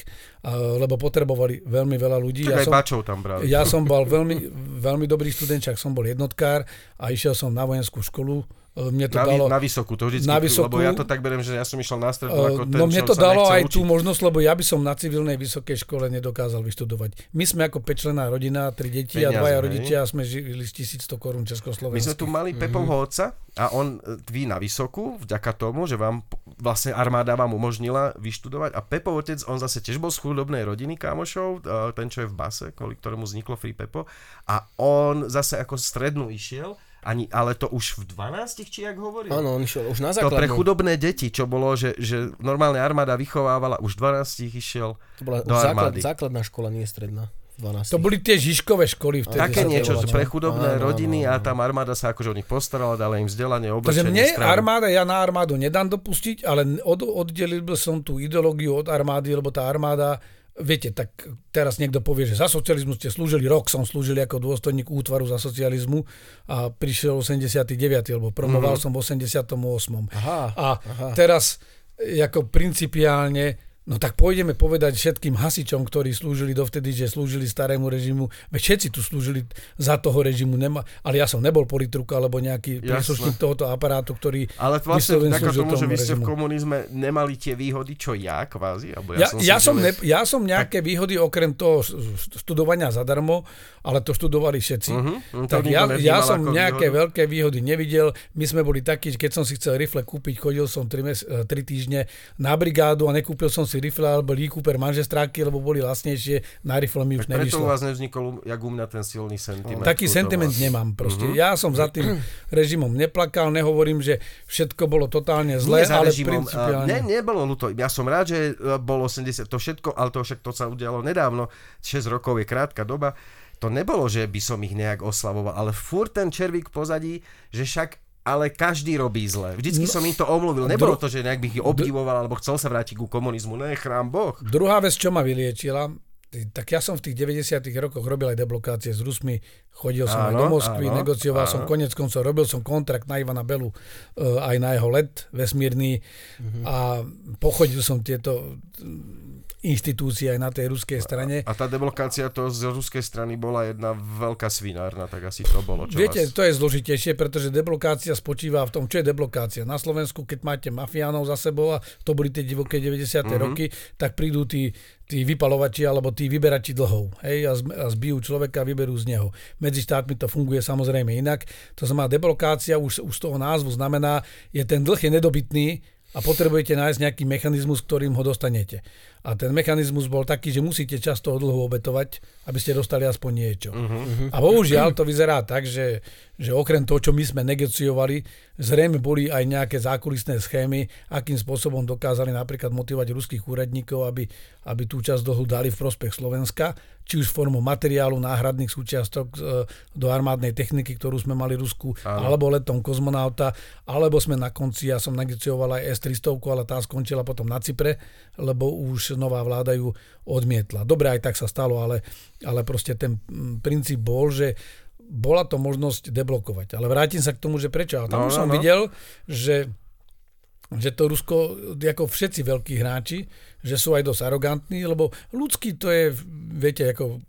lebo potrebovali veľmi veľa ľudí. Tak ja aj som, tam brali. Ja som bol veľmi, veľmi dobrý študent, som bol jednotkár a išiel som na vojenskú školu mne to na, dalo... Na vysokú, to vždycky, na vysokú, lebo ja to tak beriem, že ja som išiel na strednú ako ten, No mne to dalo aj učiť. tú možnosť, lebo ja by som na civilnej vysokej škole nedokázal vyštudovať. My sme ako pečlená rodina, tri deti Peniaze, a dvaja rodičia a sme žili z 1100 korún Československých. My sme tu mali Pepovho mm-hmm. otca a on, e, vy na vysokú, vďaka tomu, že vám vlastne armáda vám umožnila vyštudovať a Pepov otec, on zase tiež bol z chudobnej rodiny kámošov, ten čo je v base, kvôli ktorému vzniklo Free Pepo a on zase ako strednú išiel ani, ale to už v 12, či jak hovoril? Áno, on išiel už na základnú. To pre chudobné deti, čo bolo, že, že normálne armáda vychovávala, už 12 išiel to bola do armády. Základ, základná škola, nie stredná. 12. To boli tie Žižkové školy vtedy. Také niečo, že pre chudobné áno, rodiny áno, áno. a tam armáda sa akože o nich postarala, dala im vzdelanie, oblečenie. Takže mne stranu. armáda, ja na armádu nedám dopustiť, ale od, oddelil by som tú ideológiu od armády, lebo tá armáda viete, tak teraz niekto povie, že za socializmu ste slúžili, rok som slúžil ako dôstojník útvaru za socializmu a prišiel 89. lebo promoval mm-hmm. som v 88. Aha, a aha. teraz ako principiálne No tak pôjdeme povedať všetkým hasičom, ktorí slúžili dovtedy, že slúžili starému režimu, veď všetci tu slúžili za toho režimu, nema, ale ja som nebol politruk alebo nejaký Jasne. príslušník tohoto aparátu, ktorý Ale vlastne vďaka tomu, že vy ste v komunizme nemali tie výhody, čo ja kvázi? Alebo ja, ja, som, ja, som, ne, ja som nejaké tak... výhody okrem toho študovania zadarmo, ale to študovali všetci. Uh-huh. Tak ja, ja som nejaké výhodu. veľké výhody nevidel. My sme boli takí, keď som si chcel rifle kúpiť, chodil som 3, mes, 3 týždne na brigádu a nekúpil som si si rifle alebo Lee Cooper manžestráky, lebo boli lacnejšie, na rifle mi už tak nevyšlo. Preto u vás nevznikol, jak u mňa ten silný sentiment. Taký sentiment vás. nemám proste. Uh-huh. Ja som za tým režimom neplakal, nehovorím, že všetko bolo totálne zlé, ale režimom, principiálne... Ne, nebolo ľúto. Ja som rád, že e, bolo 80, to všetko, ale to však to sa udialo nedávno. 6 rokov je krátka doba to nebolo, že by som ich nejak oslavoval, ale furt ten červík pozadí, že však ale každý robí zle. Vždycky no, som im to omluvil. Nebolo to, že nejak bych ich obdivoval alebo chcel sa vrátiť ku komunizmu. Ne, chrám Boh. Druhá vec, čo ma vyliečila, tak ja som v tých 90 rokoch robil aj deblokácie s Rusmi, chodil som áno, aj do Moskvy, áno, negocioval áno. som konec koncov, robil som kontrakt na Ivana Belu uh, aj na jeho let vesmírny uh-huh. a pochodil som tieto inštitúcie aj na tej ruskej strane. A, a tá deblokácia to z ruskej strany bola jedna veľká svinárna, tak asi to bolo. Čo Viete, vás... to je zložitejšie, pretože deblokácia spočíva v tom, čo je deblokácia. Na Slovensku, keď máte mafiánov za sebou, a to boli tie divoké 90. Mm-hmm. roky, tak prídu tí, tí vypalovači alebo tí vyberači dlhov. Hej, a, a zbijú človeka a vyberú z neho. Medzi štátmi to funguje samozrejme inak. To znamená, deblokácia už, už z toho názvu znamená, je ten dlh je nedobytný, a potrebujete nájsť nejaký mechanizmus, ktorým ho dostanete. A ten mechanizmus bol taký, že musíte často dlho obetovať, aby ste dostali aspoň niečo. Uh-huh. A bohužiaľ to vyzerá tak, že, že okrem toho, čo my sme negociovali, zrejme boli aj nejaké zákulisné schémy, akým spôsobom dokázali napríklad motivovať ruských úradníkov, aby, aby tú časť dlhu dali v prospech Slovenska, či už formou materiálu, náhradných súčiastok e, do armádnej techniky, ktorú sme mali Rusku, Áno. alebo letom kozmonauta, alebo sme na konci, ja som negocioval aj S-300, ale tá skončila potom na Cypre, lebo už nová vláda ju odmietla. Dobre, aj tak sa stalo, ale, ale proste ten princíp bol, že bola to možnosť deblokovať. Ale vrátim sa k tomu, že prečo. A tam no, už no, som no. videl, že, že to Rusko, ako všetci veľkí hráči, že sú aj dosť arogantní, lebo ľudský to je, viete, ako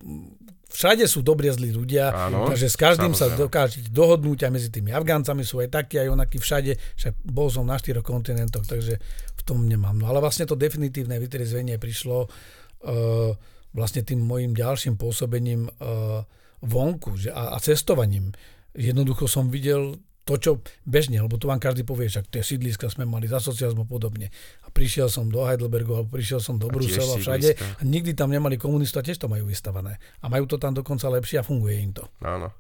všade sú dobrí zlí ľudia, Áno, takže s každým samozrejme. sa dokážete dohodnúť a medzi tými Afgáncami sú aj takí, aj onakí všade, však bol som na štyroch kontinentoch, takže tom nemám. No ale vlastne to definitívne vytrezvenie prišlo uh, vlastne tým mojim ďalším pôsobením uh, vonku že, a, a cestovaním. Jednoducho som videl to, čo bežne, lebo tu vám každý povie, že tie sídliska sme mali za socializmu podobne. A prišiel som do Heidelbergu, alebo prišiel som do Brusela, všade a nikdy tam nemali komunistov a tiež to majú vystavané. A majú to tam dokonca lepšie a funguje im to. Áno.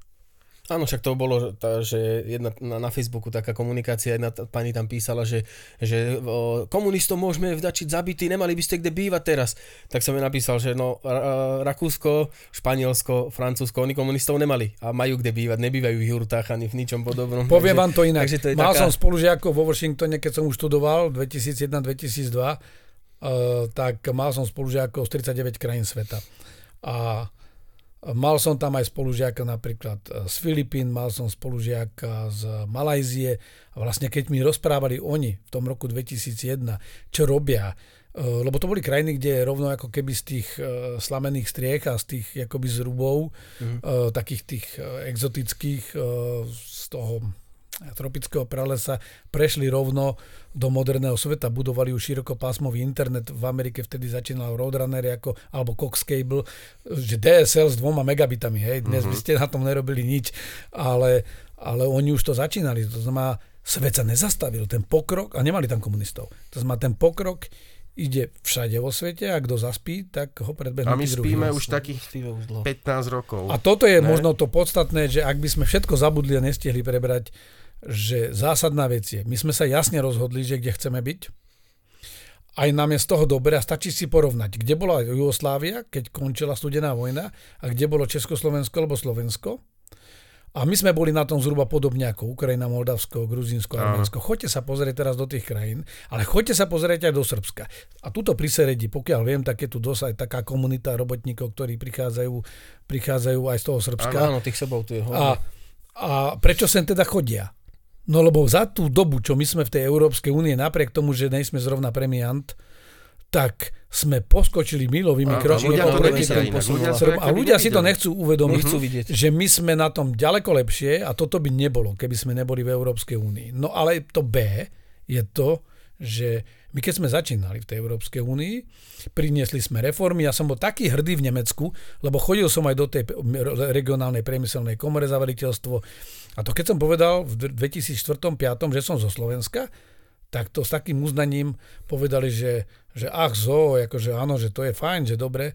Áno, však to bolo, tá, že jedna, na, na Facebooku taká komunikácia, jedna tá, pani tam písala, že, že o, komunistom môžeme vdačiť zabitý, nemali by ste kde bývať teraz. Tak som jej napísal, že no Rakúsko, Španielsko, Francúzsko, oni komunistov nemali a majú kde bývať, nebývajú v jurtách ani v ničom podobnom. Poviem takže, vám to inak. To Mal taká... som spolužiakov vo Washingtone, keď som už študoval 2001-2002, uh, tak mal som spolužiakov z 39 krajín sveta. A Mal som tam aj spolužiaka napríklad e, z Filipín, mal som spolužiaka z Malajzie a vlastne keď mi rozprávali oni v tom roku 2001, čo robia, e, lebo to boli krajiny, kde rovno ako keby z tých e, slamených striech a z tých akoby zrubov, mm. takých tých exotických z toho tropického pralesa prešli rovno do moderného sveta, budovali už širokopásmový internet, v Amerike vtedy začínal Roadrunner ako, alebo Cox Cable, že DSL s dvoma megabitami, hej, dnes mm-hmm. by ste na tom nerobili nič, ale, ale oni už to začínali, to znamená, svet sa nezastavil, ten pokrok, a nemali tam komunistov, to znamená, ten pokrok ide všade vo svete a kto zaspí, tak ho predbehnú A my spíme už takých 15 rokov. A toto je ne? možno to podstatné, že ak by sme všetko zabudli a nestihli prebrať, že zásadná vec je, my sme sa jasne rozhodli, že kde chceme byť, aj nám je z toho dobre a stačí si porovnať, kde bola Jugoslávia, keď končila studená vojna a kde bolo Československo alebo Slovensko. A my sme boli na tom zhruba podobne ako Ukrajina, Moldavsko, Gruzínsko, Arménsko. Choďte sa pozrieť teraz do tých krajín, ale choďte sa pozrieť aj do Srbska. A tuto pri Seredi, pokiaľ viem, tak je tu dosť aj taká komunita robotníkov, ktorí prichádzajú, prichádzajú aj z toho Srbska. Áno, áno tých sebou tu je a, a prečo sem teda chodia? No lebo za tú dobu, čo my sme v tej Európskej únie, napriek tomu, že nejsme zrovna premiant, tak sme poskočili milovými krokmi. A ľudia, ľudia, a ľudia si to nechcú uvedomiť, nechcú vidieť. že my sme na tom ďaleko lepšie a toto by nebolo, keby sme neboli v Európskej únii. No ale to B je to, že my keď sme začínali v tej Európskej únii, priniesli sme reformy, ja som bol taký hrdý v Nemecku, lebo chodil som aj do tej regionálnej priemyselnej komore za veliteľstvo. A to keď som povedal v 2004-2005, že som zo Slovenska, tak to s takým uznaním povedali, že, že ach zo, akože áno, že to je fajn, že dobre,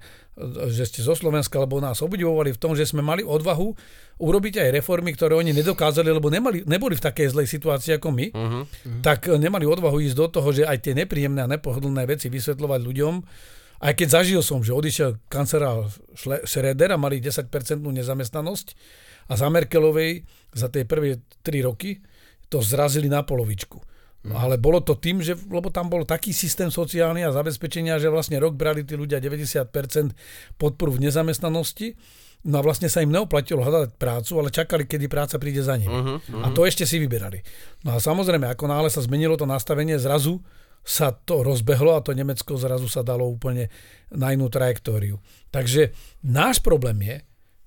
že ste zo Slovenska, lebo nás obdivovali v tom, že sme mali odvahu urobiť aj reformy, ktoré oni nedokázali, lebo nemali, neboli v takej zlej situácii ako my, uh-huh. tak nemali odvahu ísť do toho, že aj tie nepríjemné a nepohodlné veci vysvetľovať ľuďom, aj keď zažil som, že odišiel kancelár Schroeder a mali 10% nezamestnanosť a za Merkelovej za tie prvé 3 roky to zrazili na polovičku. No, ale bolo to tým, že, lebo tam bol taký systém sociálny a zabezpečenia, že vlastne rok brali tí ľudia 90% podporu v nezamestnanosti, no a vlastne sa im neoplatilo hľadať prácu, ale čakali, kedy práca príde za nimi. Uh-huh, uh-huh. A to ešte si vyberali. No a samozrejme, ako náhle sa zmenilo to nastavenie, zrazu sa to rozbehlo a to Nemecko zrazu sa dalo úplne na inú trajektóriu. Takže náš problém je,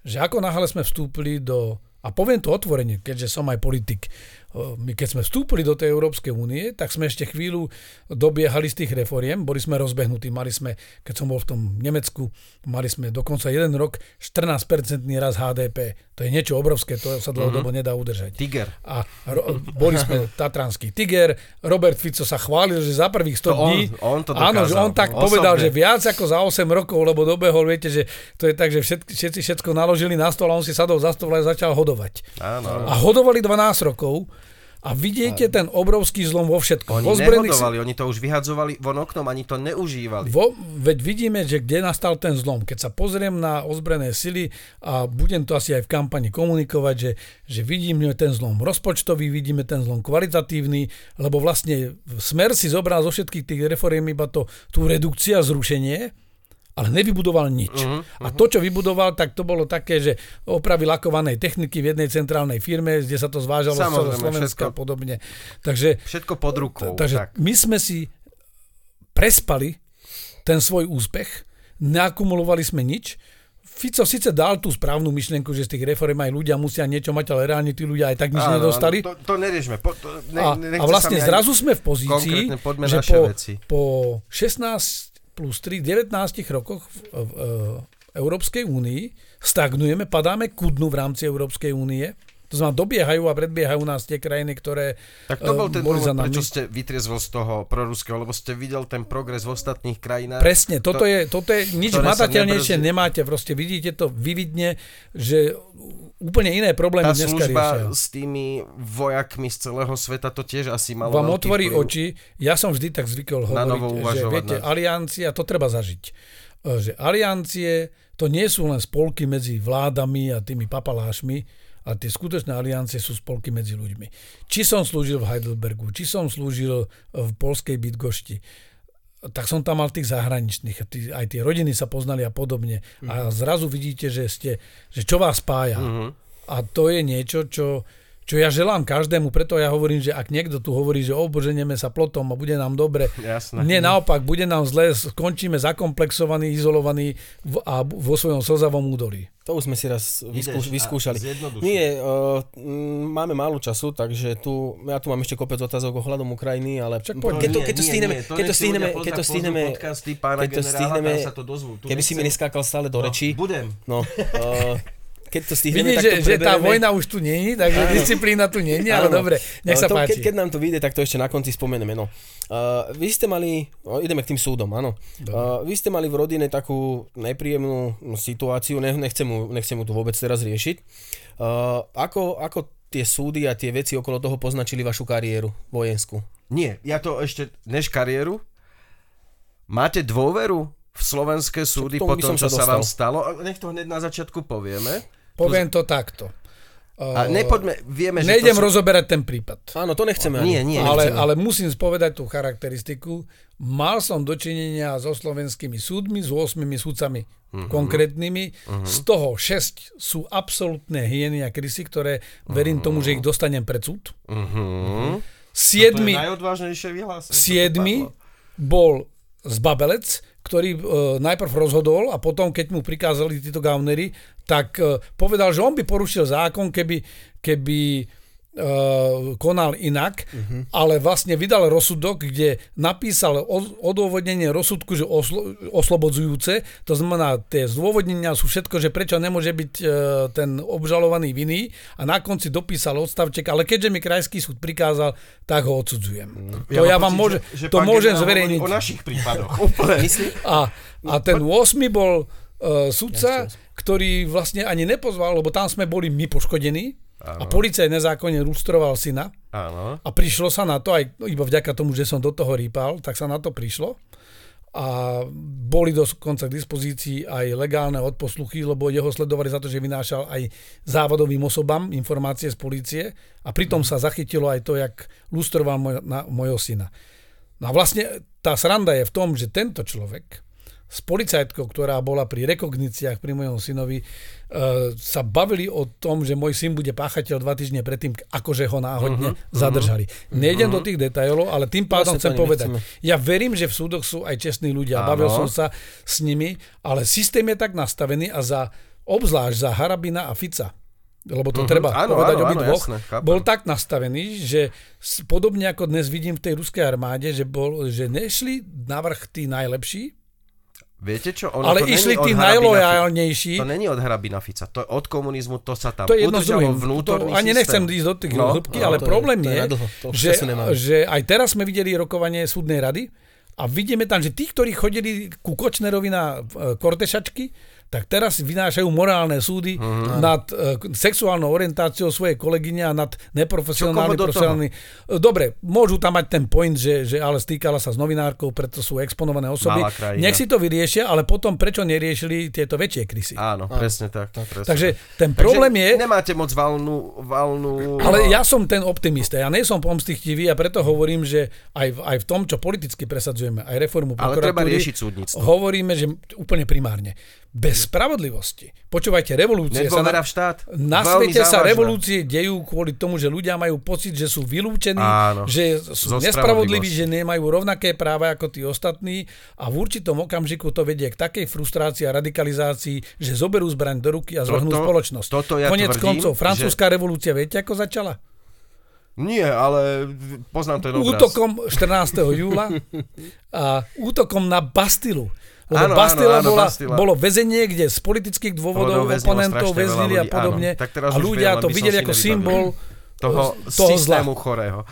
že ako náhle sme vstúpili do, a poviem to otvorene, keďže som aj politik, my keď sme vstúpili do tej Európskej únie, tak sme ešte chvíľu dobiehali z tých reforiem, boli sme rozbehnutí, mali sme, keď som bol v tom Nemecku, mali sme dokonca jeden rok 14-percentný raz HDP. To je niečo obrovské, to sa dlhodobo mm-hmm. nedá udržať. Tiger. A ro, boli sme Tatranský Tiger, Robert Fico sa chválil, že za prvých 100 To on- dní, on to áno, že dokázal, on tak osobne. povedal, že viac ako za 8 rokov, lebo dobehol, viete, že to je tak, že všetci, všetci všetko naložili na stôl a on si sadol za stôl a začal hodovať. Áno. A hodovali 12 rokov a vidíte ten obrovský zlom vo všetkom. Oni Vo zbrojených nehodovali, oni to už vyhadzovali von oknom, ani to neužívali. Vo, veď vidíme, že kde nastal ten zlom. Keď sa pozriem na ozbrojené sily a budem to asi aj v kampani komunikovať, že, že vidíme ten zlom rozpočtový, vidíme ten zlom kvalitatívny, lebo vlastne Smer si zobral zo všetkých tých reforiem iba to, tú redukciu a zrušenie, ale nevybudoval nič. Uh-huh, uh-huh. A to, čo vybudoval, tak to bolo také, že opravy lakovanej techniky v jednej centrálnej firme, kde sa to zvážalo z Samozrejme, Slovenska všetko- a podobne. Takže Všetko pod rukou. Takže tak. my sme si prespali ten svoj úspech, neakumulovali sme nič. Fico síce dal tú správnu myšlienku, že z tých reform aj ľudia musia niečo mať, ale reálne tí ľudia aj tak nič Áno, nedostali. To, to neriešme. Po, to, ne, a, a vlastne zrazu sme v pozícii, že po, veci. po 16 plus 3, 19 rokoch v, v, v Európskej únii stagnujeme, padáme ku dnu v rámci Európskej únie. To znamená, dobiehajú a predbiehajú nás tie krajiny, ktoré Tak to bol eh, ten boli za dôvod, prečo ste vytriezol z toho proruského, lebo ste videl ten progres v ostatných krajinách. Presne, toto, To- je, toto je nič matateľnejšie nebrzdí. nemáte, proste vidíte to, vyvidne, že úplne iné problémy Tá dneska služba riešia. s tými vojakmi z celého sveta to tiež asi malo Vám otvorí vplyv. oči, ja som vždy tak zvykol hovoriť, že viete, nad- aliancia, to treba zažiť. E, Že aliancie, to nie sú len spolky medzi vládami a tými papalášmi, a tie skutočné aliancie sú spolky medzi ľuďmi. Či som slúžil v Heidelbergu, či som slúžil v polskej Bydgošti, tak som tam mal tých zahraničných. tí- Aj tie rodiny sa poznali a podobne. A zrazu vidíte, že, ste, že čo vás spája. A to je niečo, čo, čo ja želám každému, preto ja hovorím, že ak niekto tu hovorí, že oboženeme sa plotom a bude nám dobre, Jasné. nie naopak, bude nám zle, skončíme zakomplexovaní, izolovaní v, a vo svojom slzavom údolí. To už sme si raz vyskúš, vyskúšali. Nie, uh, máme málo času, takže tu, ja tu mám ešte kopec otázok ohľadom Ukrajiny, ale poď. keď to, keď to stihneme, keď to stihneme, keď to stihneme, podcasty pána keď to stihneme, keby si mi neskákal stále do No, rečí, Budem. no, uh, keď to stihneme, Vidíš, tak že, to že tá preberieme. vojna už tu není, takže disciplína tu není, ale Áno. dobre, nech Ale sa to, páči. Keď, keď nám to vyjde, tak to ešte na konci spomeneme. No. Uh, vy ste mali, no, ideme k tým súdom, áno. Uh, vy ste mali v rodine takú nepríjemnú situáciu, ne, nechcem, mu, nechcem mu tu vôbec teraz riešiť. Uh, ako, ako tie súdy a tie veci okolo toho poznačili vašu kariéru vojenskú? Nie, ja to ešte, než kariéru, máte dôveru v slovenské súdy po tom, čo sa sa vám dostal. stalo? Nech to hneď na začiatku povieme. Poviem to takto. A Uh, nepoďme, vieme, že Nejdem to sú... rozoberať ten prípad. Áno, to nechceme ani. Nie, nie, ale, nechceme. ale musím spovedať tú charakteristiku. Mal som dočinenia so slovenskými súdmi, s 8 súdcami uh-huh. konkrétnymi. Uh-huh. Z toho 6 sú absolútne hyeny a krysy, ktoré verím tomu, že ich dostanem pred súd. Uh-huh. To je Siedmi, najodvážnejšie vyhlásenie. siedmi bol z Babelec, ktorý e, najprv rozhodol a potom, keď mu prikázali títo gaunery, tak e, povedal, že on by porušil zákon, keby, keby konal inak, uh-huh. ale vlastne vydal rozsudok, kde napísal odôvodnenie rozsudku, že oslo- oslobodzujúce, to znamená, tie zdôvodnenia sú všetko, že prečo nemôže byť e, ten obžalovaný vinný a na konci dopísal odstavček, ale keďže mi krajský súd prikázal, tak ho odsudzujem. to ja mám vám môže, že, že to môžem zverejniť. O našich prípadoch. A, a ten 8 bol uh, sudca, ktorý vlastne ani nepozval, lebo tam sme boli my poškodení a policaj nezákonne lustroval syna. Áno. a prišlo sa na to, aj iba vďaka tomu, že som do toho rýpal, tak sa na to prišlo. A boli dokonca k dispozícii aj legálne odposluchy, lebo jeho sledovali za to, že vynášal aj závadovým osobám informácie z policie a pritom sa zachytilo aj to, jak lustroval moj, na, mojho syna. No a vlastne tá sranda je v tom, že tento človek s policajtkou, ktorá bola pri rekogniciách pri mojom synovi, e, sa bavili o tom, že môj syn bude páchateľ dva týždne predtým, akože ho náhodne uh-huh, zadržali. Uh-huh. Nejdem do tých detailov, ale tým pádom Vlastne to chcem povedať. nechceme. Ja verím, že v súdoch sú aj čestní ľudia. Áno. Bavil som sa s nimi, ale systém je tak nastavený a za obzvlášť za Harabina a Fica lebo to Mhm, treba áno, povedať áno, áno, obidvoch, jasné, chápem. bol tak nastavený, že podobne ako dnes vidím v tej ruskej armáde, že, bol, že nešli na vrch tí najlepší, Viete čo? Ono ale to není išli od tí najlojálnejší. To není od Harabina Fica, to je od komunizmu, to sa tam To je jedno udržalo vnútorný To, ani nechcem ísť do tých No, hĺbky, no, ale to je- problém to je je, to už že, času nemáme. že aj teraz sme videli rokovanie súdnej rady a vidíme tam, že tí, ktorí chodili ku Kočnerovi na e, kortešačky, tak teraz vynášajú morálne súdy Mhm. nad e, sexuálnou orientáciou svojej kolegyne a nad neprofesionálnym Čo koho do profesionálnym... Dobre, môžu tam mať ten point, že, že ale stýkala sa s novinárkou, preto sú exponované osoby. Nech si to vyriešia, ale potom prečo neriešili tieto väčšie krysy? Áno, presne tak. presne Takže tak. ten problém je... Nemáte moc valnú... valnú Ale ja som ten optimista, ja nie som pomstichtivý a preto hovorím, že aj v, aj v tom, čo politicky presadzujeme, aj reformu Ale treba prokuratúry, riešiť súdnictvo. hovoríme, že úplne primárne. Bez spravodlivosti. Počúvajte, revolúcie sa Nedôvera na, v štát. na Veľmi svete sa závažná. revolúcie dejú kvôli tomu, že ľudia majú pocit, že sú vylúčení, Áno, že sú nespravodliví, že nemajú rovnaké práva ako tí ostatní a v určitom okamžiku to vedie k takej frustrácii a radikalizácii, že zoberú zbraň do ruky a zvrhnú Toto- spoločnosť. toto ja Konec tvrdím, koncov, že- francúzska revolúcia, viete ako začala? Nie, ale poznám ten obraz. útokom 14. júla a útokom na Bastilu. Lebo Áno, áno, Bastila áno, bola, Bastila. bolo väzenie, kde z politických dôvodov väznilo oponentov väznili a podobne. áno. Tak teraz a ľudia viem, to videli ako symbol toho, toho zla. systému chorého.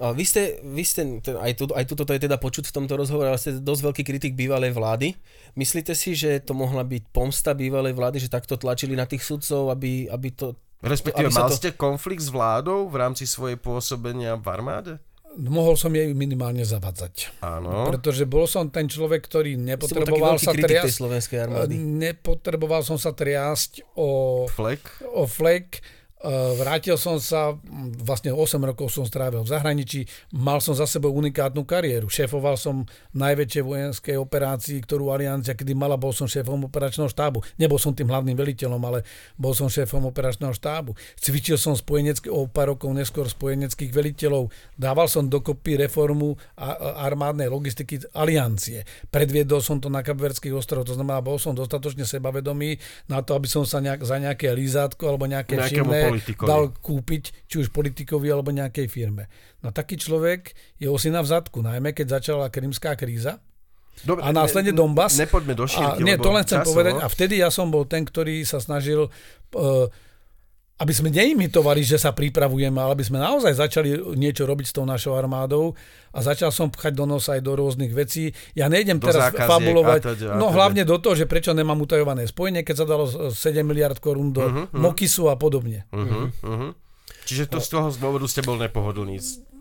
A vy ste, vy ste ten, aj, tu, aj tuto to je teda počuť v tomto rozhovore, ale ste dosť veľký kritik bývalej vlády. Myslíte si, že to mohla byť pomsta bývalej vlády, že takto tlačili na tých sudcov, aby, aby to... Respektíve aby mal to- ste konflikt s vládou v rámci svojej pôsobenia v armáde? Mohol som jej minimálne zavadzať. Áno. Pretože bol som ten človek, ktorý nepotreboval sa kritik tej triasť. slovenskej armády. Nepotreboval som sa triasť o Flek? o flek. E, Vrátil som sa, m, vlastne 8 rokov som strávil v zahraničí, mal som za sebou unikátnu kariéru. Šéfoval som najväčšej vojenskej operácii, ktorú Aliancia kedy mala, bol som šéfom operačného štábu. Nebol som tým hlavným veliteľom, ale bol som šéfom operačného štábu. Cvičil som spojenecké, o pár rokov neskôr spojeneckých veliteľov. Dával som dokopy reformu armádnej logistiky Aliancie. Predviedol som to na Kapverských ostrovoch, to znamená, bol som dostatočne sebavedomý na to, aby som sa nejak, za nejaké lízátko alebo nejaké všimné politikovi. dal kúpiť, či už politikovi alebo nejakej firme. No taký človek je osina v zadku, najmä keď začala krymská kríza Dobre, a následne ne- Donbass. Nepoďme do A, šírky, nie, lebo to len chcem časovo- povedať. A vtedy ja som bol ten, ktorý sa snažil, uh, aby sme neimitovali, že sa pripravujeme, ale aby sme naozaj začali niečo robiť s tou našou armádou a začal som pchať do nosa aj do rôznych vecí. Ja nejdem Do teraz zákaziek fabulovať, a teda, a no teda. hlavne do toho, že prečo nemám utajované spojenie, keď sa dalo 7 miliard korún do Mhm, Mokisu a podobne. Uh-huh, uh-huh. Čiže to z toho dôvodu ste bol nepohodlný.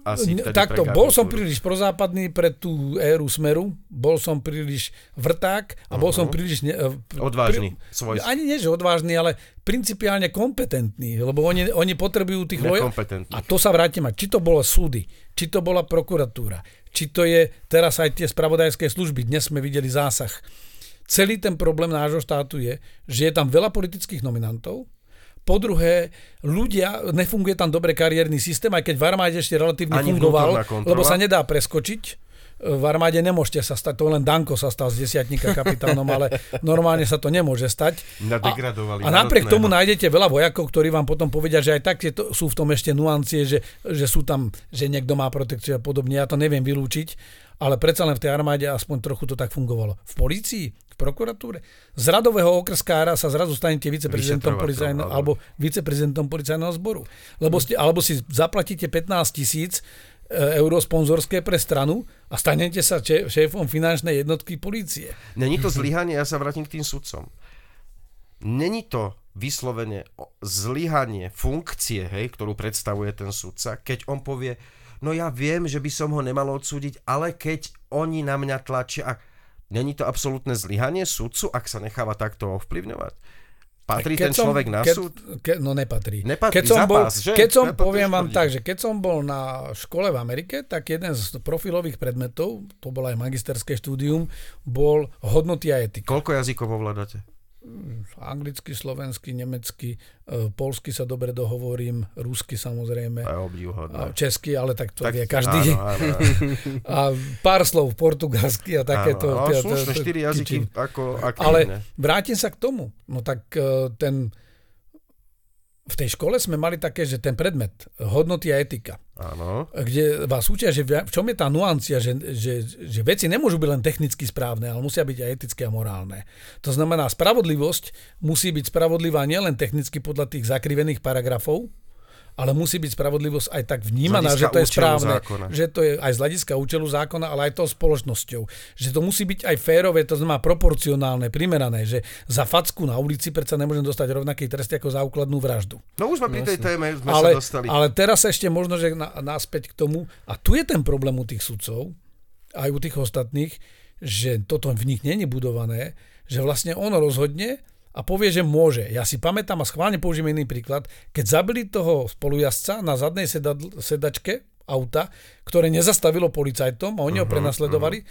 Asi Takto, bol som príliš prozápadný pre tú éru Smeru, bol som príliš vrták a bol som príliš... Ne, eh, Odvážny. pri- Svoj... Ani nie, že odvážny, ale principiálne kompetentný, lebo oni, oni potrebujú tých loja- Nekompetentný. A to sa vrátim, a či to bolo súdy, či to bola prokuratúra, či to je teraz aj tie spravodajské služby, dnes sme videli zásah. Celý ten problém nášho štátu je, že je tam veľa politických nominantov, po druhé, ľudia, nefunguje tam dobre kariérny systém, aj keď v armáde ešte relatívne Ani fungoval, lebo sa nedá preskočiť. V armáde nemôžete sa stať, to len Danko sa stal z desiatníka kapitánom, ale normálne sa to nemôže stať. A, a napriek na tomu nájdete veľa vojakov, ktorí vám potom povedia, že aj tak to, sú v tom ešte nuancie, že, že sú tam, že niekto má protekciu a podobne. Ja to neviem vylúčiť, ale predsa len v tej armáde aspoň trochu to tak fungovalo. V polícii, v prokuratúre. Z radového okrskára sa zrazu stanete viceprezidentom policajného, alebo- viceprezidentom policajného zboru. Lebo ste, alebo si zaplatíte 15 tisíc e, eur sponzorské pre stranu a stanete sa šéfom finančnej jednotky polície. Není to zlyhanie, ja sa vrátim k tým sudcom. Není to vyslovene zlyhanie funkcie, hej, ktorú predstavuje ten sudca, keď on povie, no ja viem, že by som ho nemal odsúdiť, ale keď oni na mňa tlačia, a není to absolútne zlyhanie sudcu, ak sa necháva takto ovplyvňovať? Patrí ten človek na keď, súd? Ke, no nepatrí. Nepatrí, keď som bol, zápas, že? Keď som, to poviem vám tak, že keď som bol na škole v Amerike, tak jeden z profilových predmetov, to bolo aj magisterské štúdium, bol hodnoty a etika. Koľko jazykov ovládate? Anglicky, slovensky, nemecky, e, polsky sa dobre dohovorím, rusky samozrejme. A obdivhodné. česky, ale tak to Tak- vie každý. Áno, áno, áno. A pár slov portugalsky a takéto. áno, ale slušné štyri jazyky ako Ale aktívne. vrátim sa k tomu. No tak e, ten v tej škole sme mali také, že ten predmet, hodnoty a etika, Áno. kde vás učia, že v čom je tá nuancia, že, že, že veci nemôžu byť len technicky správne, ale musia byť aj etické a morálne. To znamená, spravodlivosť musí byť spravodlivá nielen technicky podľa tých zakrivených paragrafov, ale musí byť spravodlivosť aj tak vnímaná, že to je správne, zákona. že to je aj z hľadiska účelu zákona, ale aj tou spoločnosťou. Že to musí byť aj férové, to znamená proporcionálne, primerané, že za facku na ulici predsa nemôžem dostať rovnaký trest ako za úkladnú vraždu. No už sme pri tej téme, sme Ale, sa dostali. ale teraz ešte možno, že na, naspäť k tomu, a tu je ten problém u tých sudcov, aj u tých ostatných, že toto v nich není budované, že vlastne on rozhodne a povie, že môže. Ja si pamätám a schválne použijem iný príklad, keď zabili toho spolujazca na zadnej sedadl- sedačke auta, ktoré nezastavilo policajtom a oni ho prenasledovali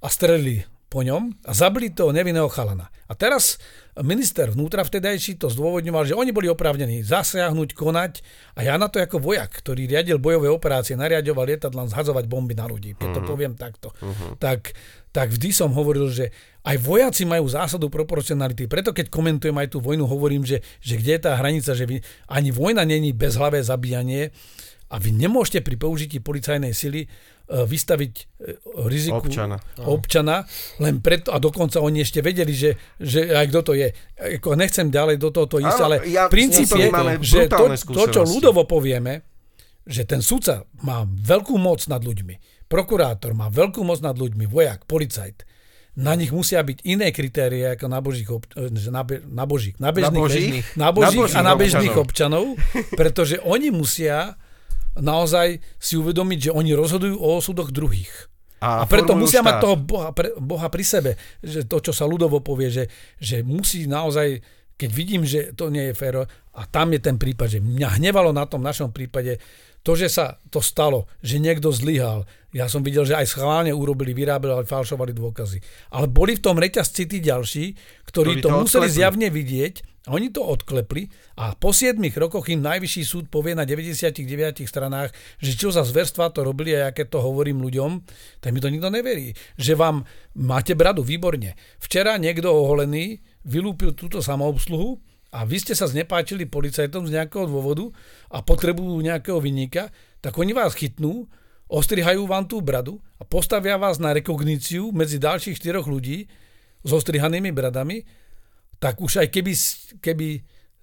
a strelili po ňom a zabili toho nevinného chalana. A teraz minister vnútra vtedajší to zdôvodňoval, že oni boli oprávnení zasiahnuť, konať a ja na to ako vojak, ktorý riadil bojové operácie, nariadoval lietadlám zhadzovať bomby na ľudí, keď to poviem takto, tak, tak vždy som hovoril, že aj vojaci majú zásadu proporcionality. Preto keď komentujem aj tú vojnu, hovorím, že, že kde je tá hranica, že vy, ani vojna není bezhlavé zabíjanie a vy nemôžete pri použití policajnej sily vystaviť e, riziku Občana. občana, len preto, a dokonca oni ešte vedeli, že, že aj kto to je. Ako nechcem ďalej do tohoto ísť, ale ja- princíp s je, tým máme že to, to, čo ľudovo povieme, že ten sudca má veľkú moc nad ľuďmi, prokurátor má veľkú moc nad ľuďmi, vojak, policajt, na nich musia byť iné kritérie ako na božích, ob, že na, be, na božích, na bežných, Na božích? na božích, Na božích a na bežných občanov. občanov, pretože oni musia naozaj si uvedomiť, že oni rozhodujú o osudoch druhých. A, a preto musia mať štát. toho boha, pre, boha pri sebe. Že to, čo sa ľudovo povie, že, že musí naozaj, keď vidím, že to nie je féro, a tam je ten prípad, že mňa hnevalo na tom našom prípade to, že sa to stalo, že niekto zlyhal. Ja som videl, že aj schválne urobili, vyrábali, falšovali dôkazy. Ale boli v tom reťazci tí ďalší, ktorí, Ktorí to to museli odklepli. zjavne vidieť oni to odklepli a po 7 rokoch im najvyšší súd povie na 99 stranách, že čo za zverstva to robili a aké to hovorím ľuďom, tak mi to nikto neverí. Že vám máte bradu, výborne. Včera niekto oholený vylúpil túto samoobsluhu a vy ste sa znepáčili policajtom z nejakého dôvodu a potrebujú nejakého vinníka, tak oni vás chytnú, ostrihajú vám tú bradu a postavia vás na rekogníciu medzi ďalších štyroch ľudí s ostrihanými bradami, tak už aj keby, keby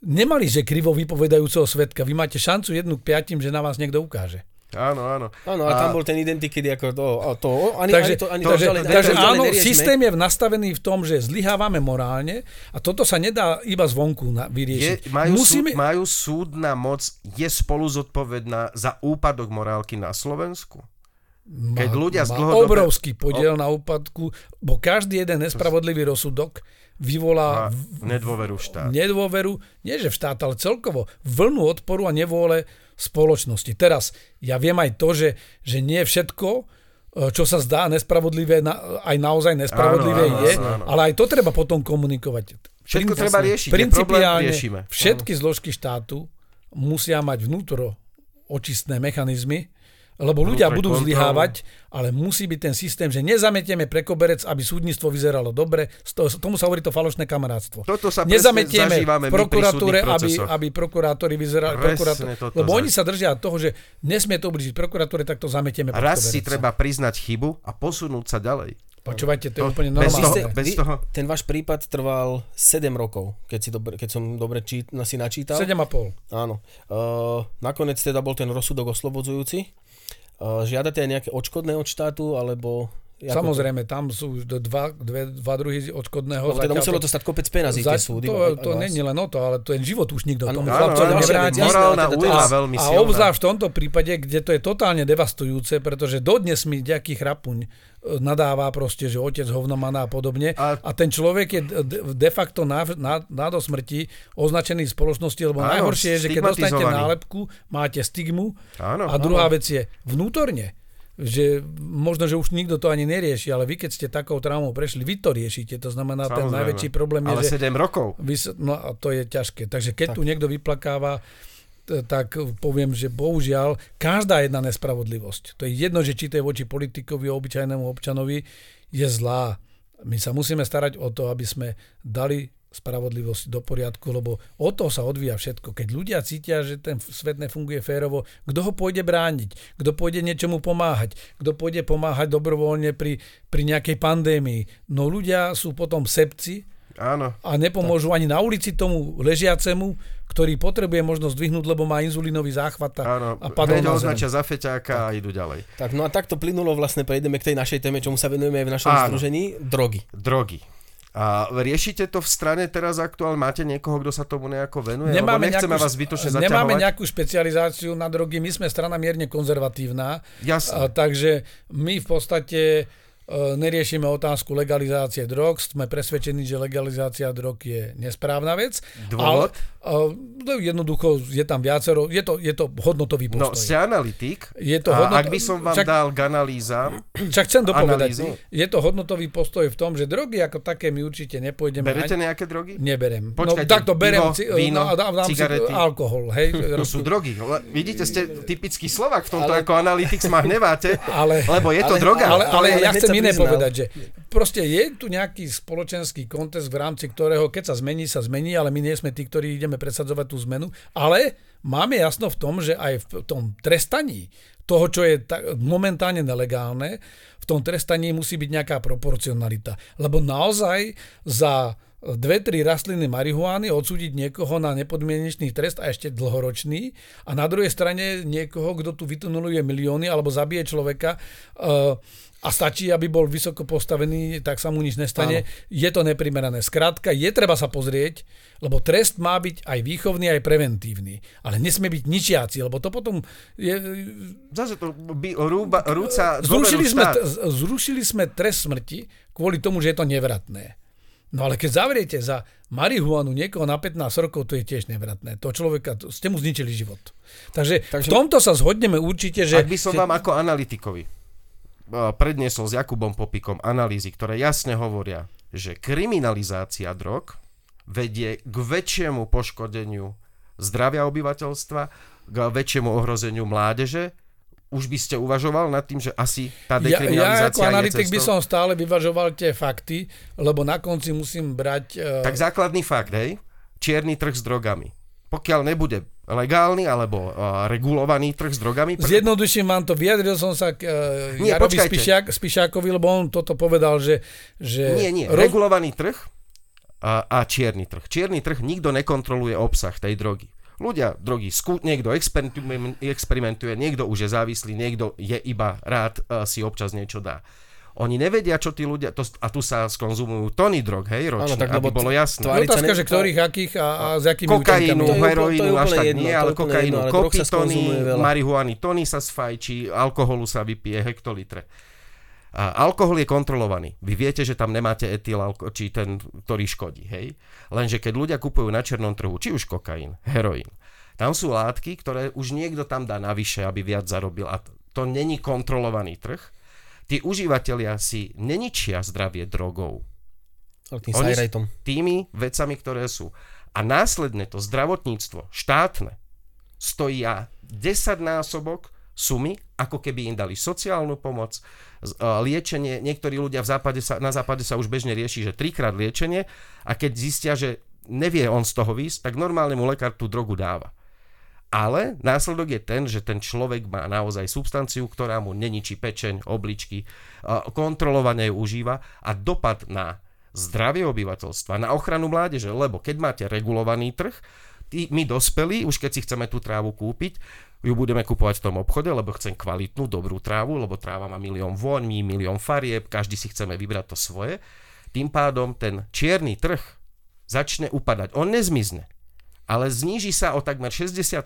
nemali, že krivo vypovedajúceho svetka, vy máte šancu jednu k piatim, že na vás niekto ukáže. Áno, áno. Áno, a tam bol ten identikedy ako to, a to ani, Takže, ani to, ani to, to, takže, ďalej, takže to áno, neriešme. systém je nastavený v tom, že zlyhávame morálne a toto sa nedá iba zvonku na, Je, vyriešiť. majú, Musíme, súd, majú súdna moc, je spolu zodpovedná za úpadok morálky na Slovensku? Keď ľudia z má dlhodobé- obrovský podiel na úpadku, bo každý jeden nespravodlivý rozsudok vyvolá v- nedôveru štát. nedôveru, nie že v štát, ale celkovo vlnu odporu a nevôle spoločnosti. Teraz, ja viem aj to, že, že nie všetko, e, čo sa zdá nespravodlivé, aj naozaj nespravodlivé Áno, áno, je, áno, áno. ale aj to treba potom komunikovať. Všetko Prin- treba riešiť, Principiálne riešime. všetky zložky štátu musia mať vnútro očistné mechanizmy, lebo ľudia budú zlyhávať, ale musí byť ten systém, že nezametieme pre koberec, aby súdnictvo vyzeralo dobre. Tomu sa hovorí to falošné kamarátstvo. Toto sa Nezametieme v prokuratúre, aby, aby prokurátori vyzerali... Prokurátor, lebo za- oni sa držia toho, že nesmie to ubližiť prokuratúre, tak to zametieme raz si treba priznať chybu a posunúť sa ďalej. Počúvajte, to je To- úplne bez normálne. toho- bez toho- Ten váš prípad trval 7 rokov, keď, si dobre, keď som dobre čít, si načítal. 7,5. Áno. Uh, nakoniec teda bol ten rozsudok oslobodzujúci. Žiadate aj nejaké odškodné od štátu, alebo... ako Samozrejme, tam sú dva, dve, dva druhy odškodného. To, lebo teda muselo to stať kopec peňazí, za- tie súdy. To, aj to není len o to, ale to je život už nikto Áno, tomu áno, chlapcovi áno, nevráti. morálna teda teraz- veľmi A silná. obzvlášť v tomto prípade, kde to je totálne devastujúce, pretože dodnes mi nejaký chrapuň e, nadáva proste, že otec hovnomana a podobne. A, A- a ten človek je de, facto na, na, na do smrti označený v spoločnosti, lebo Áno, najhoršie je, že keď dostanete nálepku, máte stigmu Áno. a druhá vec je vnútorne že možno, že už nikto to ani nerieši, ale vy keď ste takou traumou prešli, vy to riešite. To znamená, ten Samozrejme. najväčší problém je, Ale že 7 rokov. Vys- no a to je ťažké. Takže keď tak. tu niekto vyplakáva, tak poviem, že bohužiaľ každá jedna nespravodlivosť, to je jedno, že či to je voči politikovi, obyčajnému občanovi, je zlá. My sa musíme starať o to, aby sme dali spravodlivosť do poriadku, lebo od toho sa odvíja všetko. Keď ľudia cítia, že ten svet nefunguje férovo, kto ho pôjde brániť, kto pôjde niečomu pomáhať, kto pôjde pomáhať dobrovoľne pri, pri nejakej pandémii. No ľudia sú potom sebci Áno. a nepomôžu ani na ulici tomu ležiacemu, ktorý potrebuje možno zdvihnúť, lebo má inzulínový záchvat a, Áno, a padol na označia za feťáka a idú ďalej. Tak, no a takto plynulo vlastne prejdeme k tej našej téme, čomu sa venujeme aj v našom Áno. združení, drogy. Drogy. A riešite to v strane teraz aktuálne? Máte niekoho, kto sa tomu nejako venuje? Nemáme Lebo nejakú, vás zbytočne nemáme zaťahovať. nejakú špecializáciu na drogy, my sme strana mierne konzervatívna, a, Jasne. takže my v podstate e, neriešime otázku legalizácie drog, sme presvedčení, že legalizácia drog je nesprávna vec. Dôvod? Ale, no, jednoducho je tam viacero, je to, je to hodnotový No, postoj. ste analytik. Je to a hodnota- ak by som vám Však- dal k analýzam, Však chcem dopovedať, analýzy? je to hodnotový postoj v tom, že drogy ako také my určite nepôjdeme berete ani- nejaké drogy? Neberem. Počkajte, no, takto berem pivo, víno, no, a dám, dám si cigarety? alkohol. Hej, To sú drogy. Vidíte, ste typický Slovak v tomto Ale- ako analytik ma hneváte, Ale- lebo je to ale- droga. ale, ale je- ja chcem iné priznal. povedať, že proste je tu nejaký spoločenský kontext, v rámci ktorého, keď sa zmení, sa zmení, ale my nie sme tí, ktorí ideme presadzovať tú zmenu. Ale máme jasno v tom, že aj v tom trestaní toho, čo je momentálne nelegálne, v tom trestaní musí byť nejaká proporcionalita. Lebo naozaj za dve, tri rastliny marihuány odsúdiť niekoho na nepodmienečný trest a ešte dlhoročný a na druhej strane niekoho, kto tu vytunuluje milióny alebo zabije človeka uh, a stačí, aby bol vysoko postavený, tak sa mu nič nestane. Áno. Je to neprimerané. Skrátka, je treba sa pozrieť, lebo trest má byť aj výchovný, aj preventívny. Ale nesmie byť ničiaci, lebo to potom je, Zase to by, rúba, rúca zrušili, dôveru sme, zrušili sme trest smrti kvôli tomu, že je to nevratné. No ale keď zavriete za marihuanu niekoho na 15 rokov, to je tiež nevratné. To človeka, to, ste mu zničili život. Takže, Takže v tomto sa zhodneme určite, že... Ak by som že, vám ako analytikovi predniesol s Jakubom Popikom analýzy, ktoré jasne hovoria, že kriminalizácia drog vedie k väčšiemu poškodeniu zdravia obyvateľstva, k väčšiemu ohrozeniu mládeže, už by ste uvažoval nad tým, že asi tá ja, ja dekriminalizácia ako analytik by som stále vyvažoval tie fakty, lebo na konci musím brať... Uh, Tak základný fakt, hej, čierny trh s drogami. Pokiaľ nebude legálny alebo uh, regulovaný trh s drogami, pr- Zjednoduším vám to, vyjadril som sa k uh, Nie, Jarovi. Spišiak, Spišiakovi, lebo on toto povedal, že... že Nie, nie. roz- Regulovaný trh a, a čierny trh. Čierny trh nikto nekontroluje obsah tej drogy. Ľudia drogy, skú, niekto experimentuje, experimentuje, niekto už je závislý, niekto je iba rád uh, si občas niečo dá. Oni nevedia, čo tí ľudia, to, a tu sa skonzumujú tony drog, hej, ročne, tak, aby bolo jasné. Je otázka, že ktorých, akých a, a s akými Kokainu, heroínu, až tak jedno, nie, ale kokainu, jedno, ale kopy tony, marihuany tony sa sfajčí, alkoholu sa vypije hektolitre. A alkohol je kontrolovaný. Vy viete, že tam nemáte etyl, či ten, ktorý škodí, hej? Lenže keď ľudia kupujú na černom trhu, či už kokain, heroín, tam sú látky, ktoré už niekto tam dá navyše, aby viac zarobil. A to není kontrolovaný trh. Tí užívateľia si neničia zdravie drogou Ale tým Oni- sajrajtom. tými vecami, ktoré sú. A následne to zdravotníctvo štátne stojí a 10 násobok sumy, ako keby im dali sociálnu pomoc, a liečenie. Niektorí ľudia v západe sa, na západe sa už bežne rieši, že trikrát liečenie a keď zistia, že nevie on z toho výsť, tak normálne mu lekár tú drogu dáva. Ale následok je ten, že ten človek má naozaj substanciu, ktorá mu neničí pečeň, obličky, kontrolovane ju užíva a dopad na zdravie obyvateľstva, na ochranu mládeže, lebo keď máte regulovaný trh, my dospelí, už keď si chceme tú trávu kúpiť, ju budeme kupovať v tom obchode, lebo chcem kvalitnú, dobrú trávu, lebo tráva má milión voňmi, milión farieb, každý si chceme vybrať to svoje. Tým pádom ten čierny trh začne upadať. On nezmizne, ale zníži sa o takmer 60%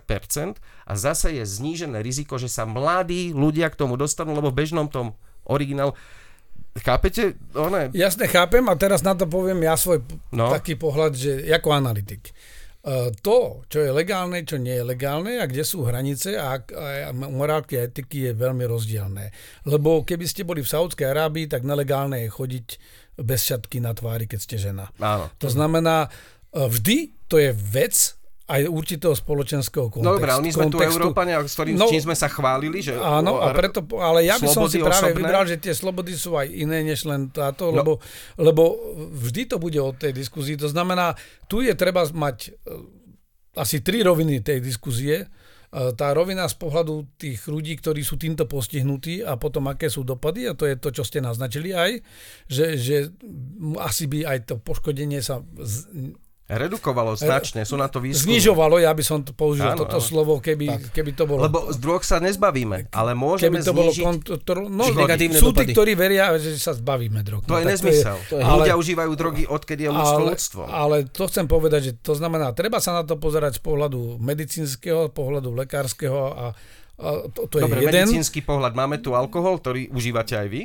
a zase je znížené riziko, že sa mladí ľudia k tomu dostanú, lebo v bežnom tom originál Chápete? One, Jasne, chápem a teraz na to poviem ja svoj No. taký pohľad, že ako analytik. E, To, čo je legálne, čo nie je legálne a kde sú hranice a, a morálky a etiky je veľmi rozdielne. Lebo keby ste boli v Saudskej Arábii, tak nelegálne je chodiť bez šatky na tvári, keď ste žena. áno. To znamená, e, vždy to je vec aj určitého spoločenského kontextu. No dobré, ale my sme tu kontextu. Európania, s ktorým No, čím sme sa chválili, že... Áno, a preto, ale ja by som si práve osobné. vybral, že tie slobody sú aj iné než len táto, No. lebo, lebo vždy to bude od tej diskuzii. To znamená, tu je treba mať e, asi tri roviny tej diskuzie. E, Tá rovina z pohľadu tých ľudí, ktorí sú týmto postihnutí a potom aké sú dopady, a to je to, čo ste naznačili aj, že, že asi by aj to poškodenie sa z, Redukovalo značne, sú na to výskumy. znižovalo, ja by som to použil Áno, toto áno. slovo, keby, keby to bolo... Lebo z drog sa nezbavíme, ale môžeme Keby to bolo kontrol... No. Negatívne sú tí, dopady. ktorí veria, že sa zbavíme drog. To No, je nezmysel. to je- Ľudia ale- užívajú drogy, odkedy je ľudstvo ale, ľudstvo. ale to chcem povedať, že to znamená, treba sa na to pozerať z pohľadu medicínskeho, pohľadu lekárskeho a, a to, to je Dobre, jeden. medicínsky pohľad. Máme tu alkohol, ktorý užívate aj vy.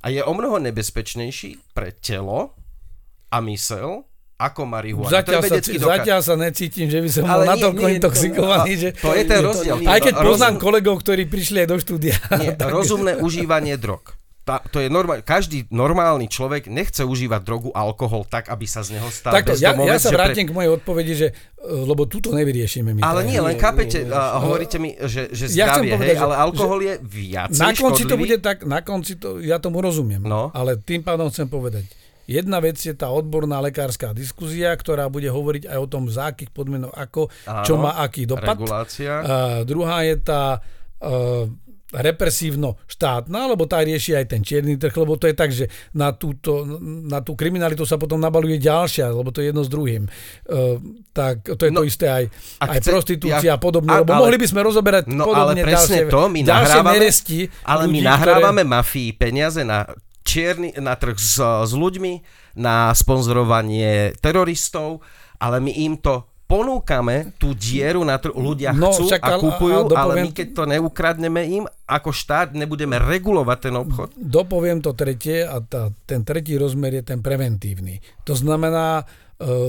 A je o mnoho nebezpečnejší pre telo a mysel ako marihuana. Zatiaľ, to je sa, dokaz. zatiaľ sa necítim, že by som bol natoľko intoxikovaný, že... To je ten rozdiel. Aj keď Rozum- poznám kolegov, ktorí prišli aj do štúdia. Nie, rozumné užívanie drog. Tá, to je normál, každý normálny človek nechce užívať drogu, alkohol tak, aby sa z neho stal Takto, ja, ja sa vrátim k mojej odpovedi, že, e, lebo túto nevyriešime my. Ale nie, len nie. a hovoríte mi, že, že Ja chcem zdravie, povedať, hej, že- ale alkohol je viac Na konci to škodlivý. bude tak, na konci to, ja tomu rozumiem, No. ale tým pádom chcem povedať, jedna vec je tá odborná lekárska diskuzia, ktorá bude hovoriť aj o tom, za akých podmienok, ako, Áno, čo má aký dopad. Regulácia. A druhá je tá uh, represívno-štátna, lebo tá rieši aj ten čierny trh, lebo to je tak, že na, túto, na tú kriminalitu sa potom nabaluje ďalšia, lebo to je jedno s druhým. Uh, tak to je No, to isté aj, aj chce- prostitúcia ja- a podobne, a- lebo ale- mohli by sme rozoberať No podobne ale presne ďalšie, to, my ďalšie nahrávame, neresti ale my ľudí, nahrávame mafii peniaze na čierny, na trh s, s ľuďmi, na sponzorovanie teroristov, ale my im to ponúkame tú dieru na trhu, ľudia No, chcú však a ale- kupujú, a- a ale dopoviem- my keď to neukradneme im, ako štát nebudeme regulovať ten obchod. Dopoviem to tretie a tá, ten tretí rozmer je ten preventívny. To znamená,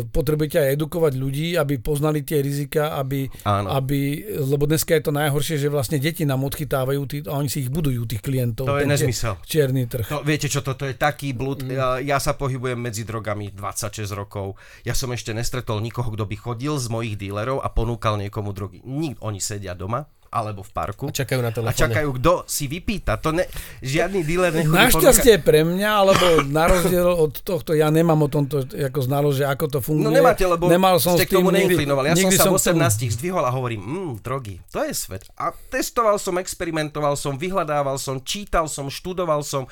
potrebujete aj edukovať ľudí, aby poznali tie rizika, aby, Áno. aby, lebo dneska je to najhoršie, že vlastne deti nám odchytávajú tí, a oni si ich budujú, tých klientov. To je nezmysel. Čierny trh. No, viete čo, toto je taký blúd. Mm. Ja, ja sa pohybujem medzi drogami 26 rokov. Ja som ešte nestretol nikoho, kto by chodil z mojich dílerov a ponúkal niekomu drogy. Nik, oni sedia doma alebo v parku A čakajú na a telefóne. čakajú, kto si vypýta. To ne, žiadny díler nechodí Našťastie pre mňa, alebo na rozdiel od tohto, ja nemám o tomto ako znalosť, že ako to funguje. No nemáte, lebo Nemal som ste k tomu tým nikdy- neinklinovali. Ja som sa v k tomu- 18 zdvihol a hovorím, mm, drogy, to je svet. A testoval som, experimentoval som, vyhľadával som, čítal som, študoval som.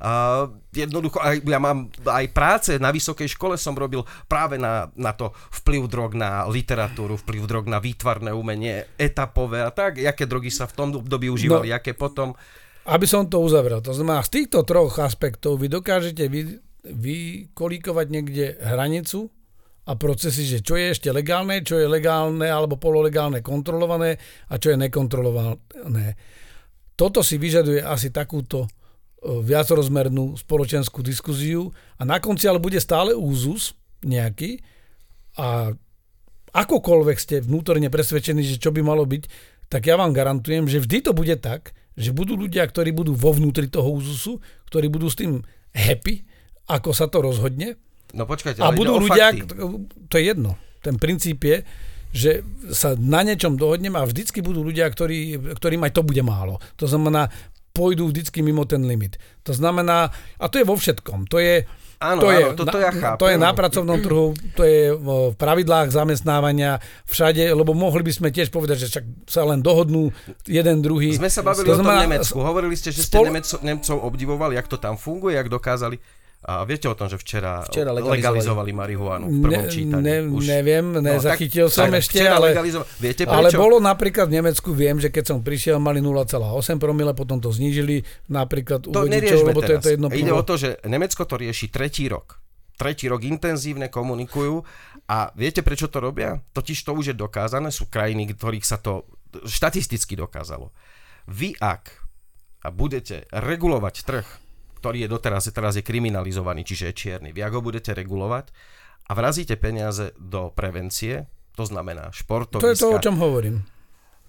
Uh, jednoducho, aj, ja mám aj práce na vysokej škole som robil práve na, na to vplyv drog na literatúru, vplyv drog na výtvarné umenie, etapové a tak, aké drogy sa v tom období užívali, No. aké potom. Aby som to uzavrel. To znamená, z týchto troch aspektov vy dokážete vy, vykolíkovať niekde hranicu a procesy, že čo je ešte legálne, čo je legálne alebo pololegálne kontrolované a čo je nekontrolované. Toto si vyžaduje asi takúto e, viacrozmernú spoločenskú diskuziu a na konci ale bude stále úzus nejaký a akokoľvek ste vnútorne presvedčení, že čo by malo byť, tak ja vám garantujem, že vždy to bude tak, že budú ľudia, ktorí budú vo vnútri toho úzusu, ktorí budú s tým happy, ako sa to rozhodne. No počkajte, A budú ľudia, fakty. to je jedno. Ten princíp je, že sa na niečom dohodneme a vždycky budú ľudia, ktorí, ktorým aj to bude málo. To znamená, pôjdu vždycky mimo ten limit. To znamená, a to je vo všetkom. To je, Áno, to, je, áno, toto ja chápem. to je na pracovnom trhu, to je v pravidlách zamestnávania, všade, lebo mohli by sme tiež povedať, že však sa len dohodnú jeden, druhý. Sme sa bavili To o tom znamená, Nemecku. Hovorili ste, že ste spol- Nemecov, Nemcov obdivovali, jak to tam funguje, jak dokázali. A viete o tom, že včera, Včera legalizovali. legalizovali. marihuanu v prvom Ne, čítaní. ne, Už. neviem, nezachytil tak- som tak ešte, včera ale, Viete prečo? ale bolo napríklad v Nemecku, viem, že keď som prišiel, mali 0,8 promile, potom to znížili napríklad u to vodičov, neriešme lebo to je teraz. to jedno Ide o to, že Nemecko to rieši tretí rok. Tretí rok intenzívne komunikujú a viete, prečo to robia? Totiž to už je dokázané, sú krajiny, ktorých sa to štatisticky dokázalo. Vy ak a budete regulovať trh, ktorý je doteraz teraz je kriminalizovaný, čiže je čierny, vy ho budete regulovať a vrazíte peniaze do prevencie, to znamená športoviska. To je to, o čom hovorím.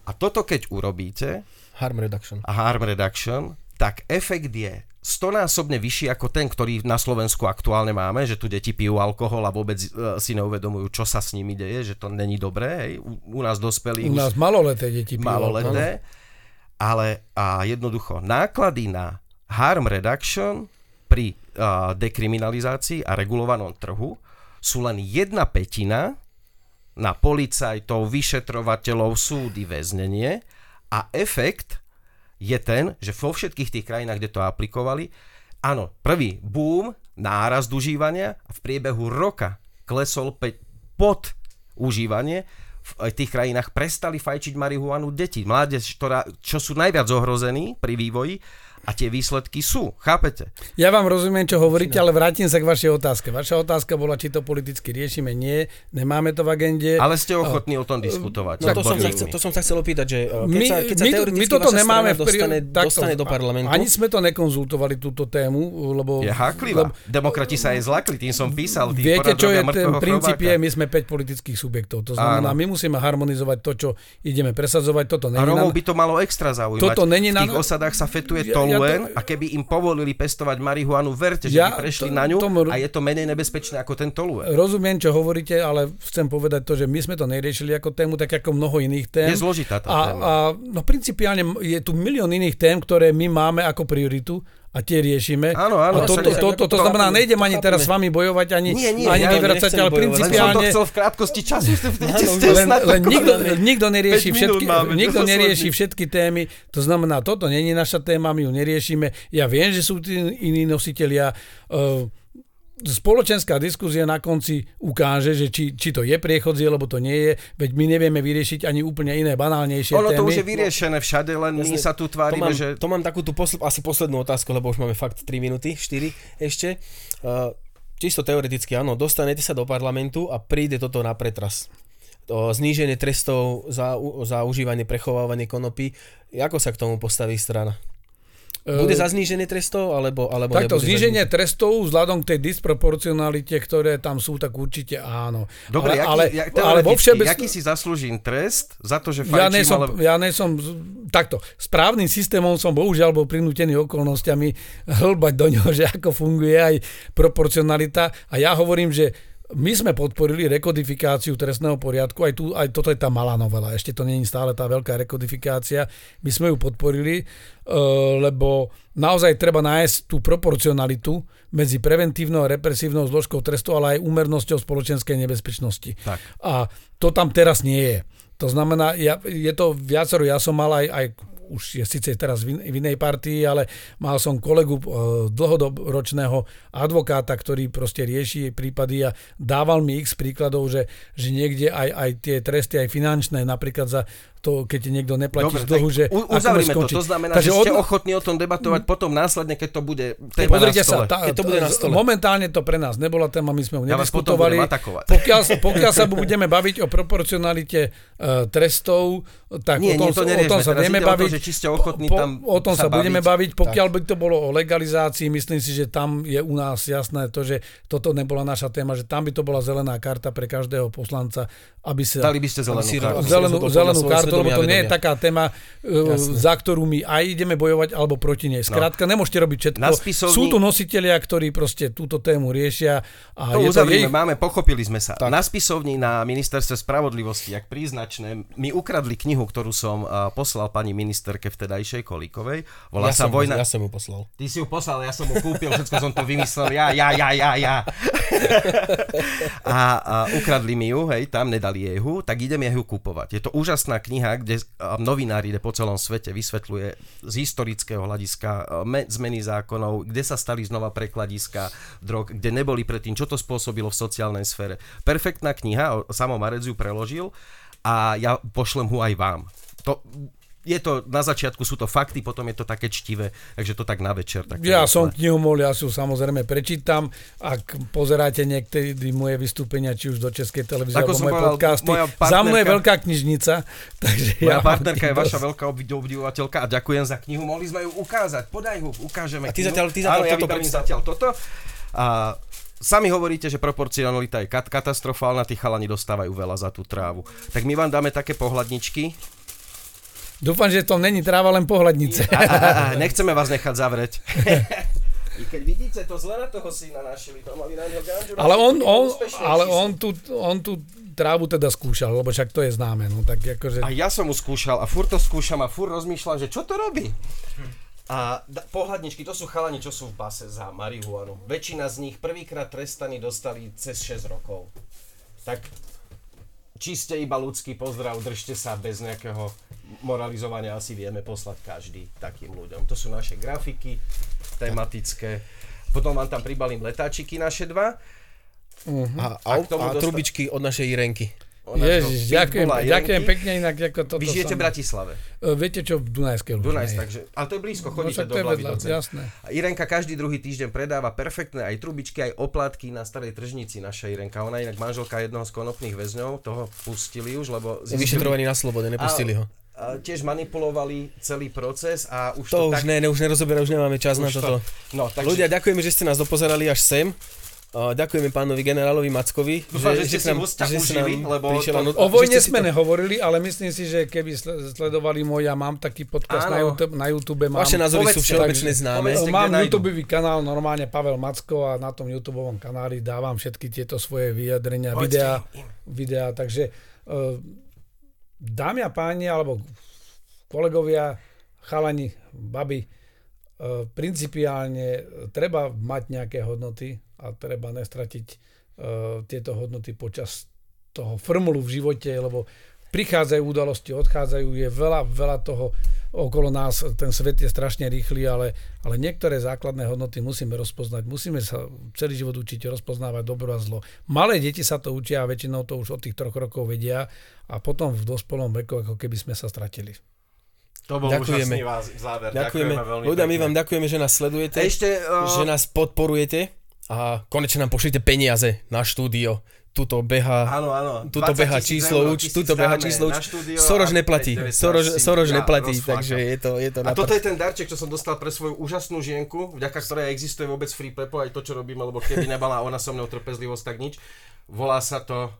A toto keď urobíte, Harm reduction. a harm reduction, tak efekt je stonásobne vyšší ako ten, ktorý na Slovensku aktuálne máme, že tu deti pijú alkohol a vôbec e, si neuvedomujú, čo sa s nimi deje, že to není dobré. Hej. U, u nás dospelí U nás maloleté deti pijú. maloleté, ale a jednoducho náklady na harm reduction pri a, dekriminalizácii a regulovanom trhu sú len jedna petina na policajtov, vyšetrovateľov, súdy, väznenie. A efekt je ten, že vo všetkých tých krajinách, kde to aplikovali, áno, prvý boom, nárast užívania a v priebehu roka klesol pe- pod užívanie, v tých krajinách prestali fajčiť marihuanu deti, mládež, ktorá, čo sú najviac ohrození pri vývoji a tie výsledky sú, chápete? Ja vám rozumiem, čo hovoríte, ale vrátim sa k vašej otázke. Vaša otázka bola, či to politicky riešime. Nie, nemáme to v agende. Ale ste ochotní o tom diskutovať. No to som, sa chcel, to som sa chcel opýtať, že keď my, sa, keď sa my, my toto nemáme v dostane, takto, dostane do parlamentu. Ani sme to nekonzultovali, túto tému, lebo... Je háklivá. Lebo, Demokrati sa aj zlakli, tým som písal. Tí viete, čo je ten princíp je, my sme 5 politických subjektov. To znamená, Áno. my musíme harmonizovať to, čo ideme presadzovať. Toto není a Romov by to malo extra zaujímať. Toto není v tých osadách sa fetuje toluen a keby im povolili pestovať marihuanu, verte, že ja, by prešli to, na ňu tomu, a je to menej nebezpečné ako ten tolue. Rozumiem, čo hovoríte, ale chcem povedať to, že my sme to neriešili ako tému, tak ako mnoho iných tém. Je zložitá tá a, téma. A, no principiálne je tu milión iných tém, ktoré my máme ako prioritu a tie riešime. Áno, áno. A to, to, to, to, to znamená, nejdem ani teraz s vami bojovať, ani, nie, nie, ani ja vyvracať, ale principiálne... Len som to chcel v krátkosti času, len, len nikto, nikto nerieši, všetky, máme, nikto nerieši všetky témy, to znamená, toto není naša téma, my ju neriešime. Ja viem, že sú tí iní nositeľia uh, spoločenská diskusia na konci ukáže, že či, či to je priechodzie, alebo to nie je, veď my nevieme vyriešiť ani úplne iné banálnejšie ono témy. to už je vyriešené všade, len Jasne, my sa tu tvárime, to mám, že... To mám takú tú posl- asi poslednú otázku, lebo už máme fakt 3 minúty, 4 ešte. Uh, čisto teoreticky, áno, dostanete sa do parlamentu a príde toto na pretras zníženie trestov za, za užívanie, prechovávanie konopy. Ako sa k tomu postaví strana? Bude za zníženie trestov, alebo, alebo Takto, zníženie trestov vzhľadom k tej disproporcionalite, ktoré tam sú, tak určite áno. Dobre, ale, jaký, ale, ale vo všeobecnosti... Jaký si zaslúžim trest za to, že fajčím, ja nesom, ale... Ja nesom, takto, správnym systémom som bohužiaľ bol prinútený okolnostiami hlbať do ňoho, že ako funguje aj proporcionalita. A ja hovorím, že my sme podporili rekodifikáciu trestného poriadku, aj, tu, aj toto je tá malá novela, ešte to není stále tá veľká rekodifikácia, my sme ju podporili, e, lebo naozaj treba nájsť tú proporcionalitu medzi preventívnou a represívnou zložkou trestu, ale aj úmernosťou spoločenskej nebezpečnosti. Tak. A to tam teraz nie je. To znamená, ja, je to viacero, ja som mal aj, aj už je síce teraz v inej partii, ale mal som kolegu e, dlhodobročného advokáta, ktorý proste rieši prípady a dával mi x príkladov, že, že niekde aj, aj tie tresty, aj finančné, napríklad za to, keď niekto neplatí Dobre, z dlhu, že uzavrime to. To znamená, Takže že ste od... ochotní o tom debatovať potom následne, keď to bude téma Pozrite na stole. Sa, tá, keď to bude na stole. Momentálne to pre nás nebola téma, my sme ju ja nediskutovali. Pokiaľ, sa, pokiaľ sa budeme baviť o proporcionalite uh, trestov, tak Nie, o tom, nie, to o tom sa budeme baviť. To, že či ste ochotní po, tam o tom sa, sa budeme baviť. Pokiaľ tak. by to bolo o legalizácii, myslím si, že tam je u nás jasné to, že toto nebola naša téma, že tam by to bola zelená karta pre každého poslanca, aby sa... Dali by ste zelenú kartu. Zelenú, zelenú kartu, lebo to nie je taká téma, e, Jasne. za ktorú my aj ideme bojovať, alebo proti nej. No. Skrátka, no. nemôžete robiť všetko. Spisovni... Sú tu nositeľia, ktorí proste túto tému riešia. A to je to jej... máme, pochopili sme sa. Tak. Na spisovni na ministerstve spravodlivosti, jak príznačné, mi ukradli knihu, ktorú som uh, poslal pani ministerke vtedajšej Kolíkovej. Volá ja sa som, Vojna... Ja som ju poslal. Ty si ju poslal, ja som ju kúpil, všetko som to vymyslel, ja, ja, ja, ja, ja. a, a ukradli mi ju, hej, tam nedali jej hu, tak idem jej ju kúpovať. Je to úžasná kniha, kde novinári ide po celom svete, vysvetľuje z historického hľadiska zmeny zákonov, kde sa stali znova prekladiska drog, kde neboli predtým, čo to spôsobilo v sociálnej sfére. Perfektná kniha, Samo Marec ju preložil a ja pošlem ho aj vám. To, je to, na začiatku sú to fakty, potom je to také čtivé, takže to tak na večer. Tak ja som knihomol, ja si samozrejme prečítam. Ak pozeráte niekedy moje vystúpenia, či už do Českej televízie, alebo moje povedal, podcasty, moja partnerka, za mnou je veľká knižnica. Takže moja ja partnerka je vaša veľká obdivovateľka a ďakujem za knihu. Mohli sme ju ukázať, podaj ho, ukážeme. A ty zatiaľ, ty zatiaľ Áno, toto ja zatiaľ toto. A Sami hovoríte, že proporcionalita je kat- katastrofálna, tí chalani dostávajú veľa za tú trávu. Tak my vám dáme také pohľadničky, Dúfam, že to není tráva len pohľadnice. A, a, a, nechceme vás nechať zavrieť. I keď vidíte, to zle na toho syna našili, to mali na ganžu. Ale on, on, ale on, tu, on tu trávu teda skúšal, lebo však to je známe. No, tak akože... A ja som mu skúšal a furt to skúšam a furt rozmýšľam, že čo to robí. A da, pohľadničky, to sú chalani, čo sú v base za marihuanu. Väčšina z nich prvýkrát trestaní dostali cez 6 rokov. Tak čiste iba ľudský pozdrav, držte sa bez nejakého moralizovania, asi vieme poslať každý takým ľuďom. To sú naše grafiky tematické. Potom vám tam pribalím letáčiky naše dva. A, a, A a dosta- trubičky od našej Jirenky. Ona Ježiš, to ďakujem, ďakujem pekne inak. Ako toto Vy žijete v Bratislave. E, Viete čo, v Dunajskej Lužnej. Dunajs, takže, ale to je blízko, No chodíte však do to Blavidoce. jasné. A Irenka každý druhý týždeň predáva perfektné aj trubičky, aj oplatky na starej tržnici, naša Irenka. Ona je inak manželka jednoho z konopných väzňov, toho pustili už, lebo Vyšetrovaný na slobode, nepustili ho. tiež manipulovali celý proces a už to, To tak... už ne, ne, už nerozoberá, už nemáme čas na už toto. No, takže... Ľudia, ďakujeme, že ste nás dopozerali až sem. A ďakujeme pánovi generálovi Mackovi, Dúfam, že nám- hostia že si užili, lebo to- O že vojne sme to- nehovorili, ale myslím si, že keby sle- sledovali môj, ja mám taký podcast na. YouTube, na YouTube mám, Vaše názory sú Povedzte, všeobecne takže- známe. povedzte, mám? YouTube kanál, normálne Pavel Macko a na tom YouTube kanáli dávam všetky tieto svoje vyjadrenia, Povedzte videá, im. videá, takže uh, dámy a páni, alebo kolegovia, chalani, baby, uh, principiálne e, treba mať nejaké hodnoty a treba nestratiť uh, tieto hodnoty počas toho formulu v živote, lebo prichádzajú udalosti, odchádzajú, je veľa, veľa toho okolo nás, ten svet je strašne rýchly, ale, ale niektoré základné hodnoty musíme rozpoznať. Musíme sa celý život učiť rozpoznávať dobro a zlo. Malé deti sa to učia a väčšinou to už od tých troch rokov vedia a potom v dospelom veku ako keby sme sa stratili. To bol Ďakujeme. úžasný vás- záver. Ďakujeme. veľmi Ľudia, my vám ďakujeme, že nás sledujete, Ešte... Uh, že nás podporujete a konečne nám pošlite peniaze na štúdio. Tuto beha Áno, áno. Tuto 20 beha číslo tisíc tuto beha číslo Soroš a neplatí, 900 Soroš, ja neplatí, takže je to, je to A toto je ten darček, čo som dostal pre svoju úžasnú žienku, vďaka ktorej existuje vôbec Free Pepo, aj to, čo robíme, lebo keby nebala ona so mnou trpezlivosť, tak nič. Volá sa to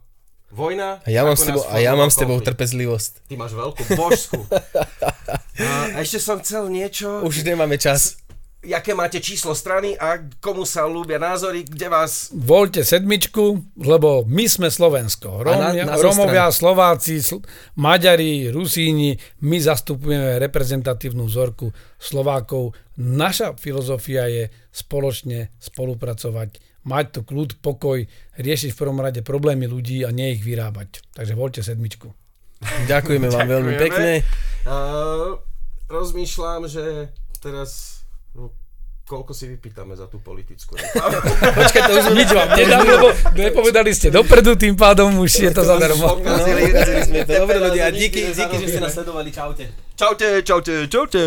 Vojna. A ja mám s tebou, a ja mám s tebou trpezlivosť. Ty máš veľkú božskú. a ešte som chcel niečo. Už nemáme čas. Jaké máte číslo strany a komu sa ľúbia názory, kde vás... Voľte sedmičku, lebo my sme Slovensko. na- Rómia, na Rómovia, Slováci, Sl- Maďari, Rusíni, my zastupujeme reprezentatívnu vzorku Slovákov. Naša filozofia je spoločne spolupracovať, mať tu kľud, pokoj, riešiť v prvom rade problémy ľudí a nie ich vyrábať. Takže voľte sedmičku. Ďakujeme vám veľmi pekne. Uh, rozmýšľam, že teraz... Koľko si vypýtame za tú politickú reklamu? Počkaj, to už. Nič vám nedám, lebo nepovedali ste dopredu, tým pádom už je to zadarmo. No. Dobre ľudia, díky, díky, že ste nás sledovali. Čaute. Čaute, čaute, čaute.